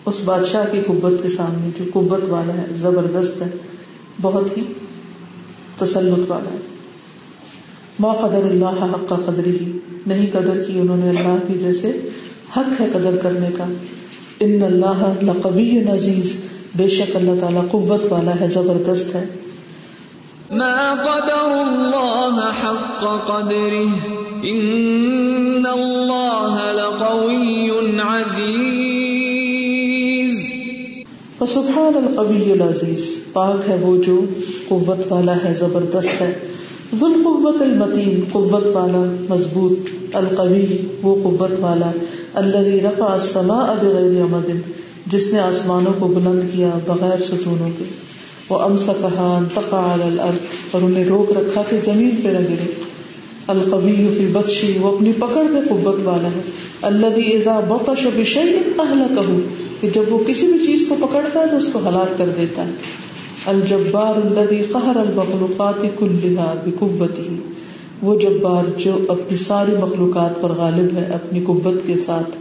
اس بادشاہ کی قوت کے سامنے جو قوت والا ہے، زبردست ہے، بہت ہی تسلط والا ہے۔ ما قدر اللہ حق کا قدر ہی نہیں قدر کی انہوں نے اللہ کی جیسے حق ہے قدر کرنے کا۔ ان اللہ لقوی عزیز بے شک اللہ تعالیٰ قوت والا ہے زبردست ہے۔ ما قدر الله حق قدره ان الله لقوي عزيز فسبحان القوي العزيز پاک ہے وہ جو قوت والا ہے زبردست ہے۔ ذو القوت المتین، قوت والا، مضبوط، القوی، وہ قوت والا الذي رفع السماء بغیر عمد، جس نے آسمانوں کو بلند کیا بغیر ستونوں کے۔ وہ امسا کہا تقا الارض، اور انہیں روک رکھا کہ زمین پہ نہ گرے۔ القوی فی بدشی وہ اپنی پکڑ میں قوت والا ہے۔ اللہ اذا بطش بشیء اهلكه کہ جب وہ کسی بھی چیز کو پکڑتا ہے تو اس کو ہلاک کر دیتا ہے۔ الجبار الذي قهر المخلوقات كلها بقوته. وہ جبار جو اپنی ساری مخلوقات پر غالب ہے اپنی قوت کے ساتھ.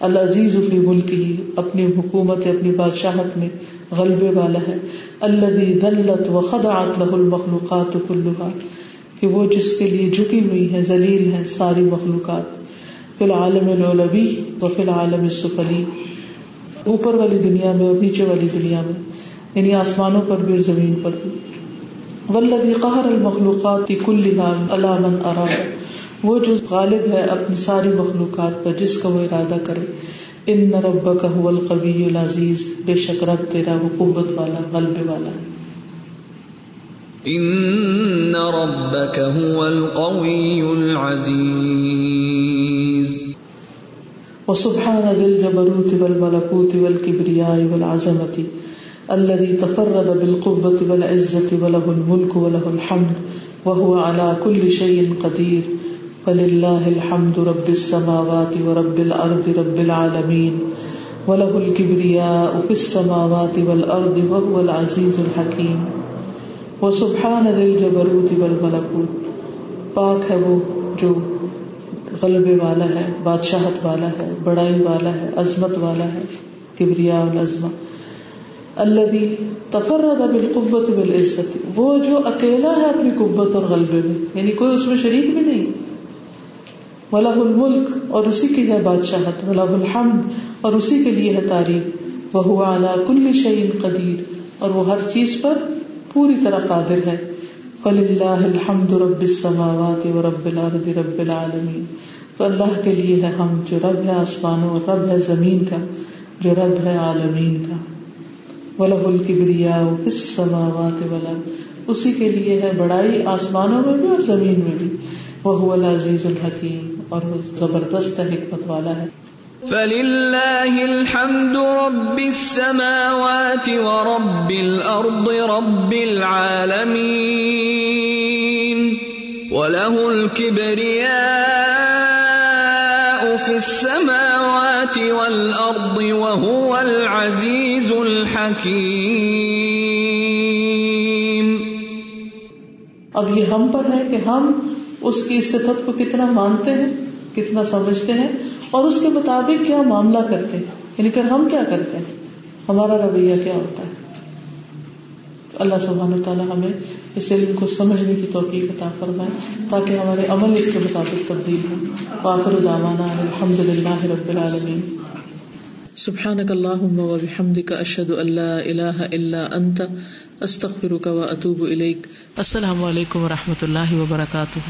العزیز فی ملک ہی اپنی حکومت، اپنی بادشاہت میں غلبے والا ہے. اللہ دلت و له المخلوقات كلها، کہ وہ جس کے لیے جھکی ہوئی ہے ذلیل ہے ساری مخلوقات. فی العالم العلوی و فی العالم السفلی. اوپر والی دنیا میں اور نیچے والی دنیا میں. یعنی آسمانوں پر بھی اور زمین پر بھی. والذی قہر المخلوقات كلها على من اراد وہ جو غالب ہے اپنی ساری مخلوقات پر جس کا وہ ارادہ کرے. ان رب کا القوی العزیز. بے شک رب تیرا وہ قوت والا غلبے والا. ان ربك هو القوي العزيز وسبحان ذي الجبروت والملكوت والكبرياء والعظمة الذي تفرد بالقوة والعزة وله الملك وله الحمد وهو على كل شيء قدير. فلله الحمد رب السماوات ورب الأرض رب العالمين. وله الكبرياء في السماوات والأرض وهو العزيز الحكيم. وسبحان ذي الجبروت والملكوت. پاک ہے وہ جو غلبے والا ہے، بادشاہت والا ہے، بڑائی والا ہے، عظمت والا ہے، کبریا العظمہ. اللہ تفرد بالقوت بالعزت وہ جو اکیلا ہے اپنی قوت اور غلبے میں یعنی کوئی اس میں شریک بھی نہیں۔ ولہ الملک اور اسی کی ہے بادشاہت۔ ولہ الحمد، اور اسی کے لیے ہے تعریف۔ وہ ہوا اعلیٰ کل شعین قدیر اور وہ ہر چیز پر پوری طرح قادر ہے۔ فل اللہ الحمد رب السماوات و رب الارض رب العالمین تو اللہ کے لیے ہے ہم، جو رب ہے آسمانوں اور رب ہے زمین کا، جو رب ہے عالمین کا۔ ولہ الکبریا السماوات والارض۔ اسی کے لیے ہے بڑائی آسمانوں میں بھی اور زمین میں بھی۔ وہ العزیز الحکیم۔ اور وہ زبردست حکمت والا ہے۔ فلله الحمد رب السماوات ورب الأرض رب العالمين۔ وله الكبرياء في السماوات والأرض وهو العزيز الحكيم اب یہ ہم پر ہے کہ ہم اس کی صفت کو کتنا مانتے ہیں، کتنا سمجھتے ہیں اور اس کے مطابق کیا معاملہ کرتے ہیں۔ یعنی پھر ہم کیا کرتے ہیں؟ ہمارا رویہ کیا ہوتا ہے؟ اللہ سبحانہ تعالیٰ ہمیں اس علم کو سمجھنے کی توفیق عطا فرمائے تاکہ ہمارے عمل اس کے مطابق تبدیل ہو آخر دعوانا الحمد للہ رب العالمین۔ سبحانك اللهم وبحمدك اشهد ان لا اله الا انت استغفرك واتوب اليك السلام علیکم و رحمۃ اللہ وبرکاتہ۔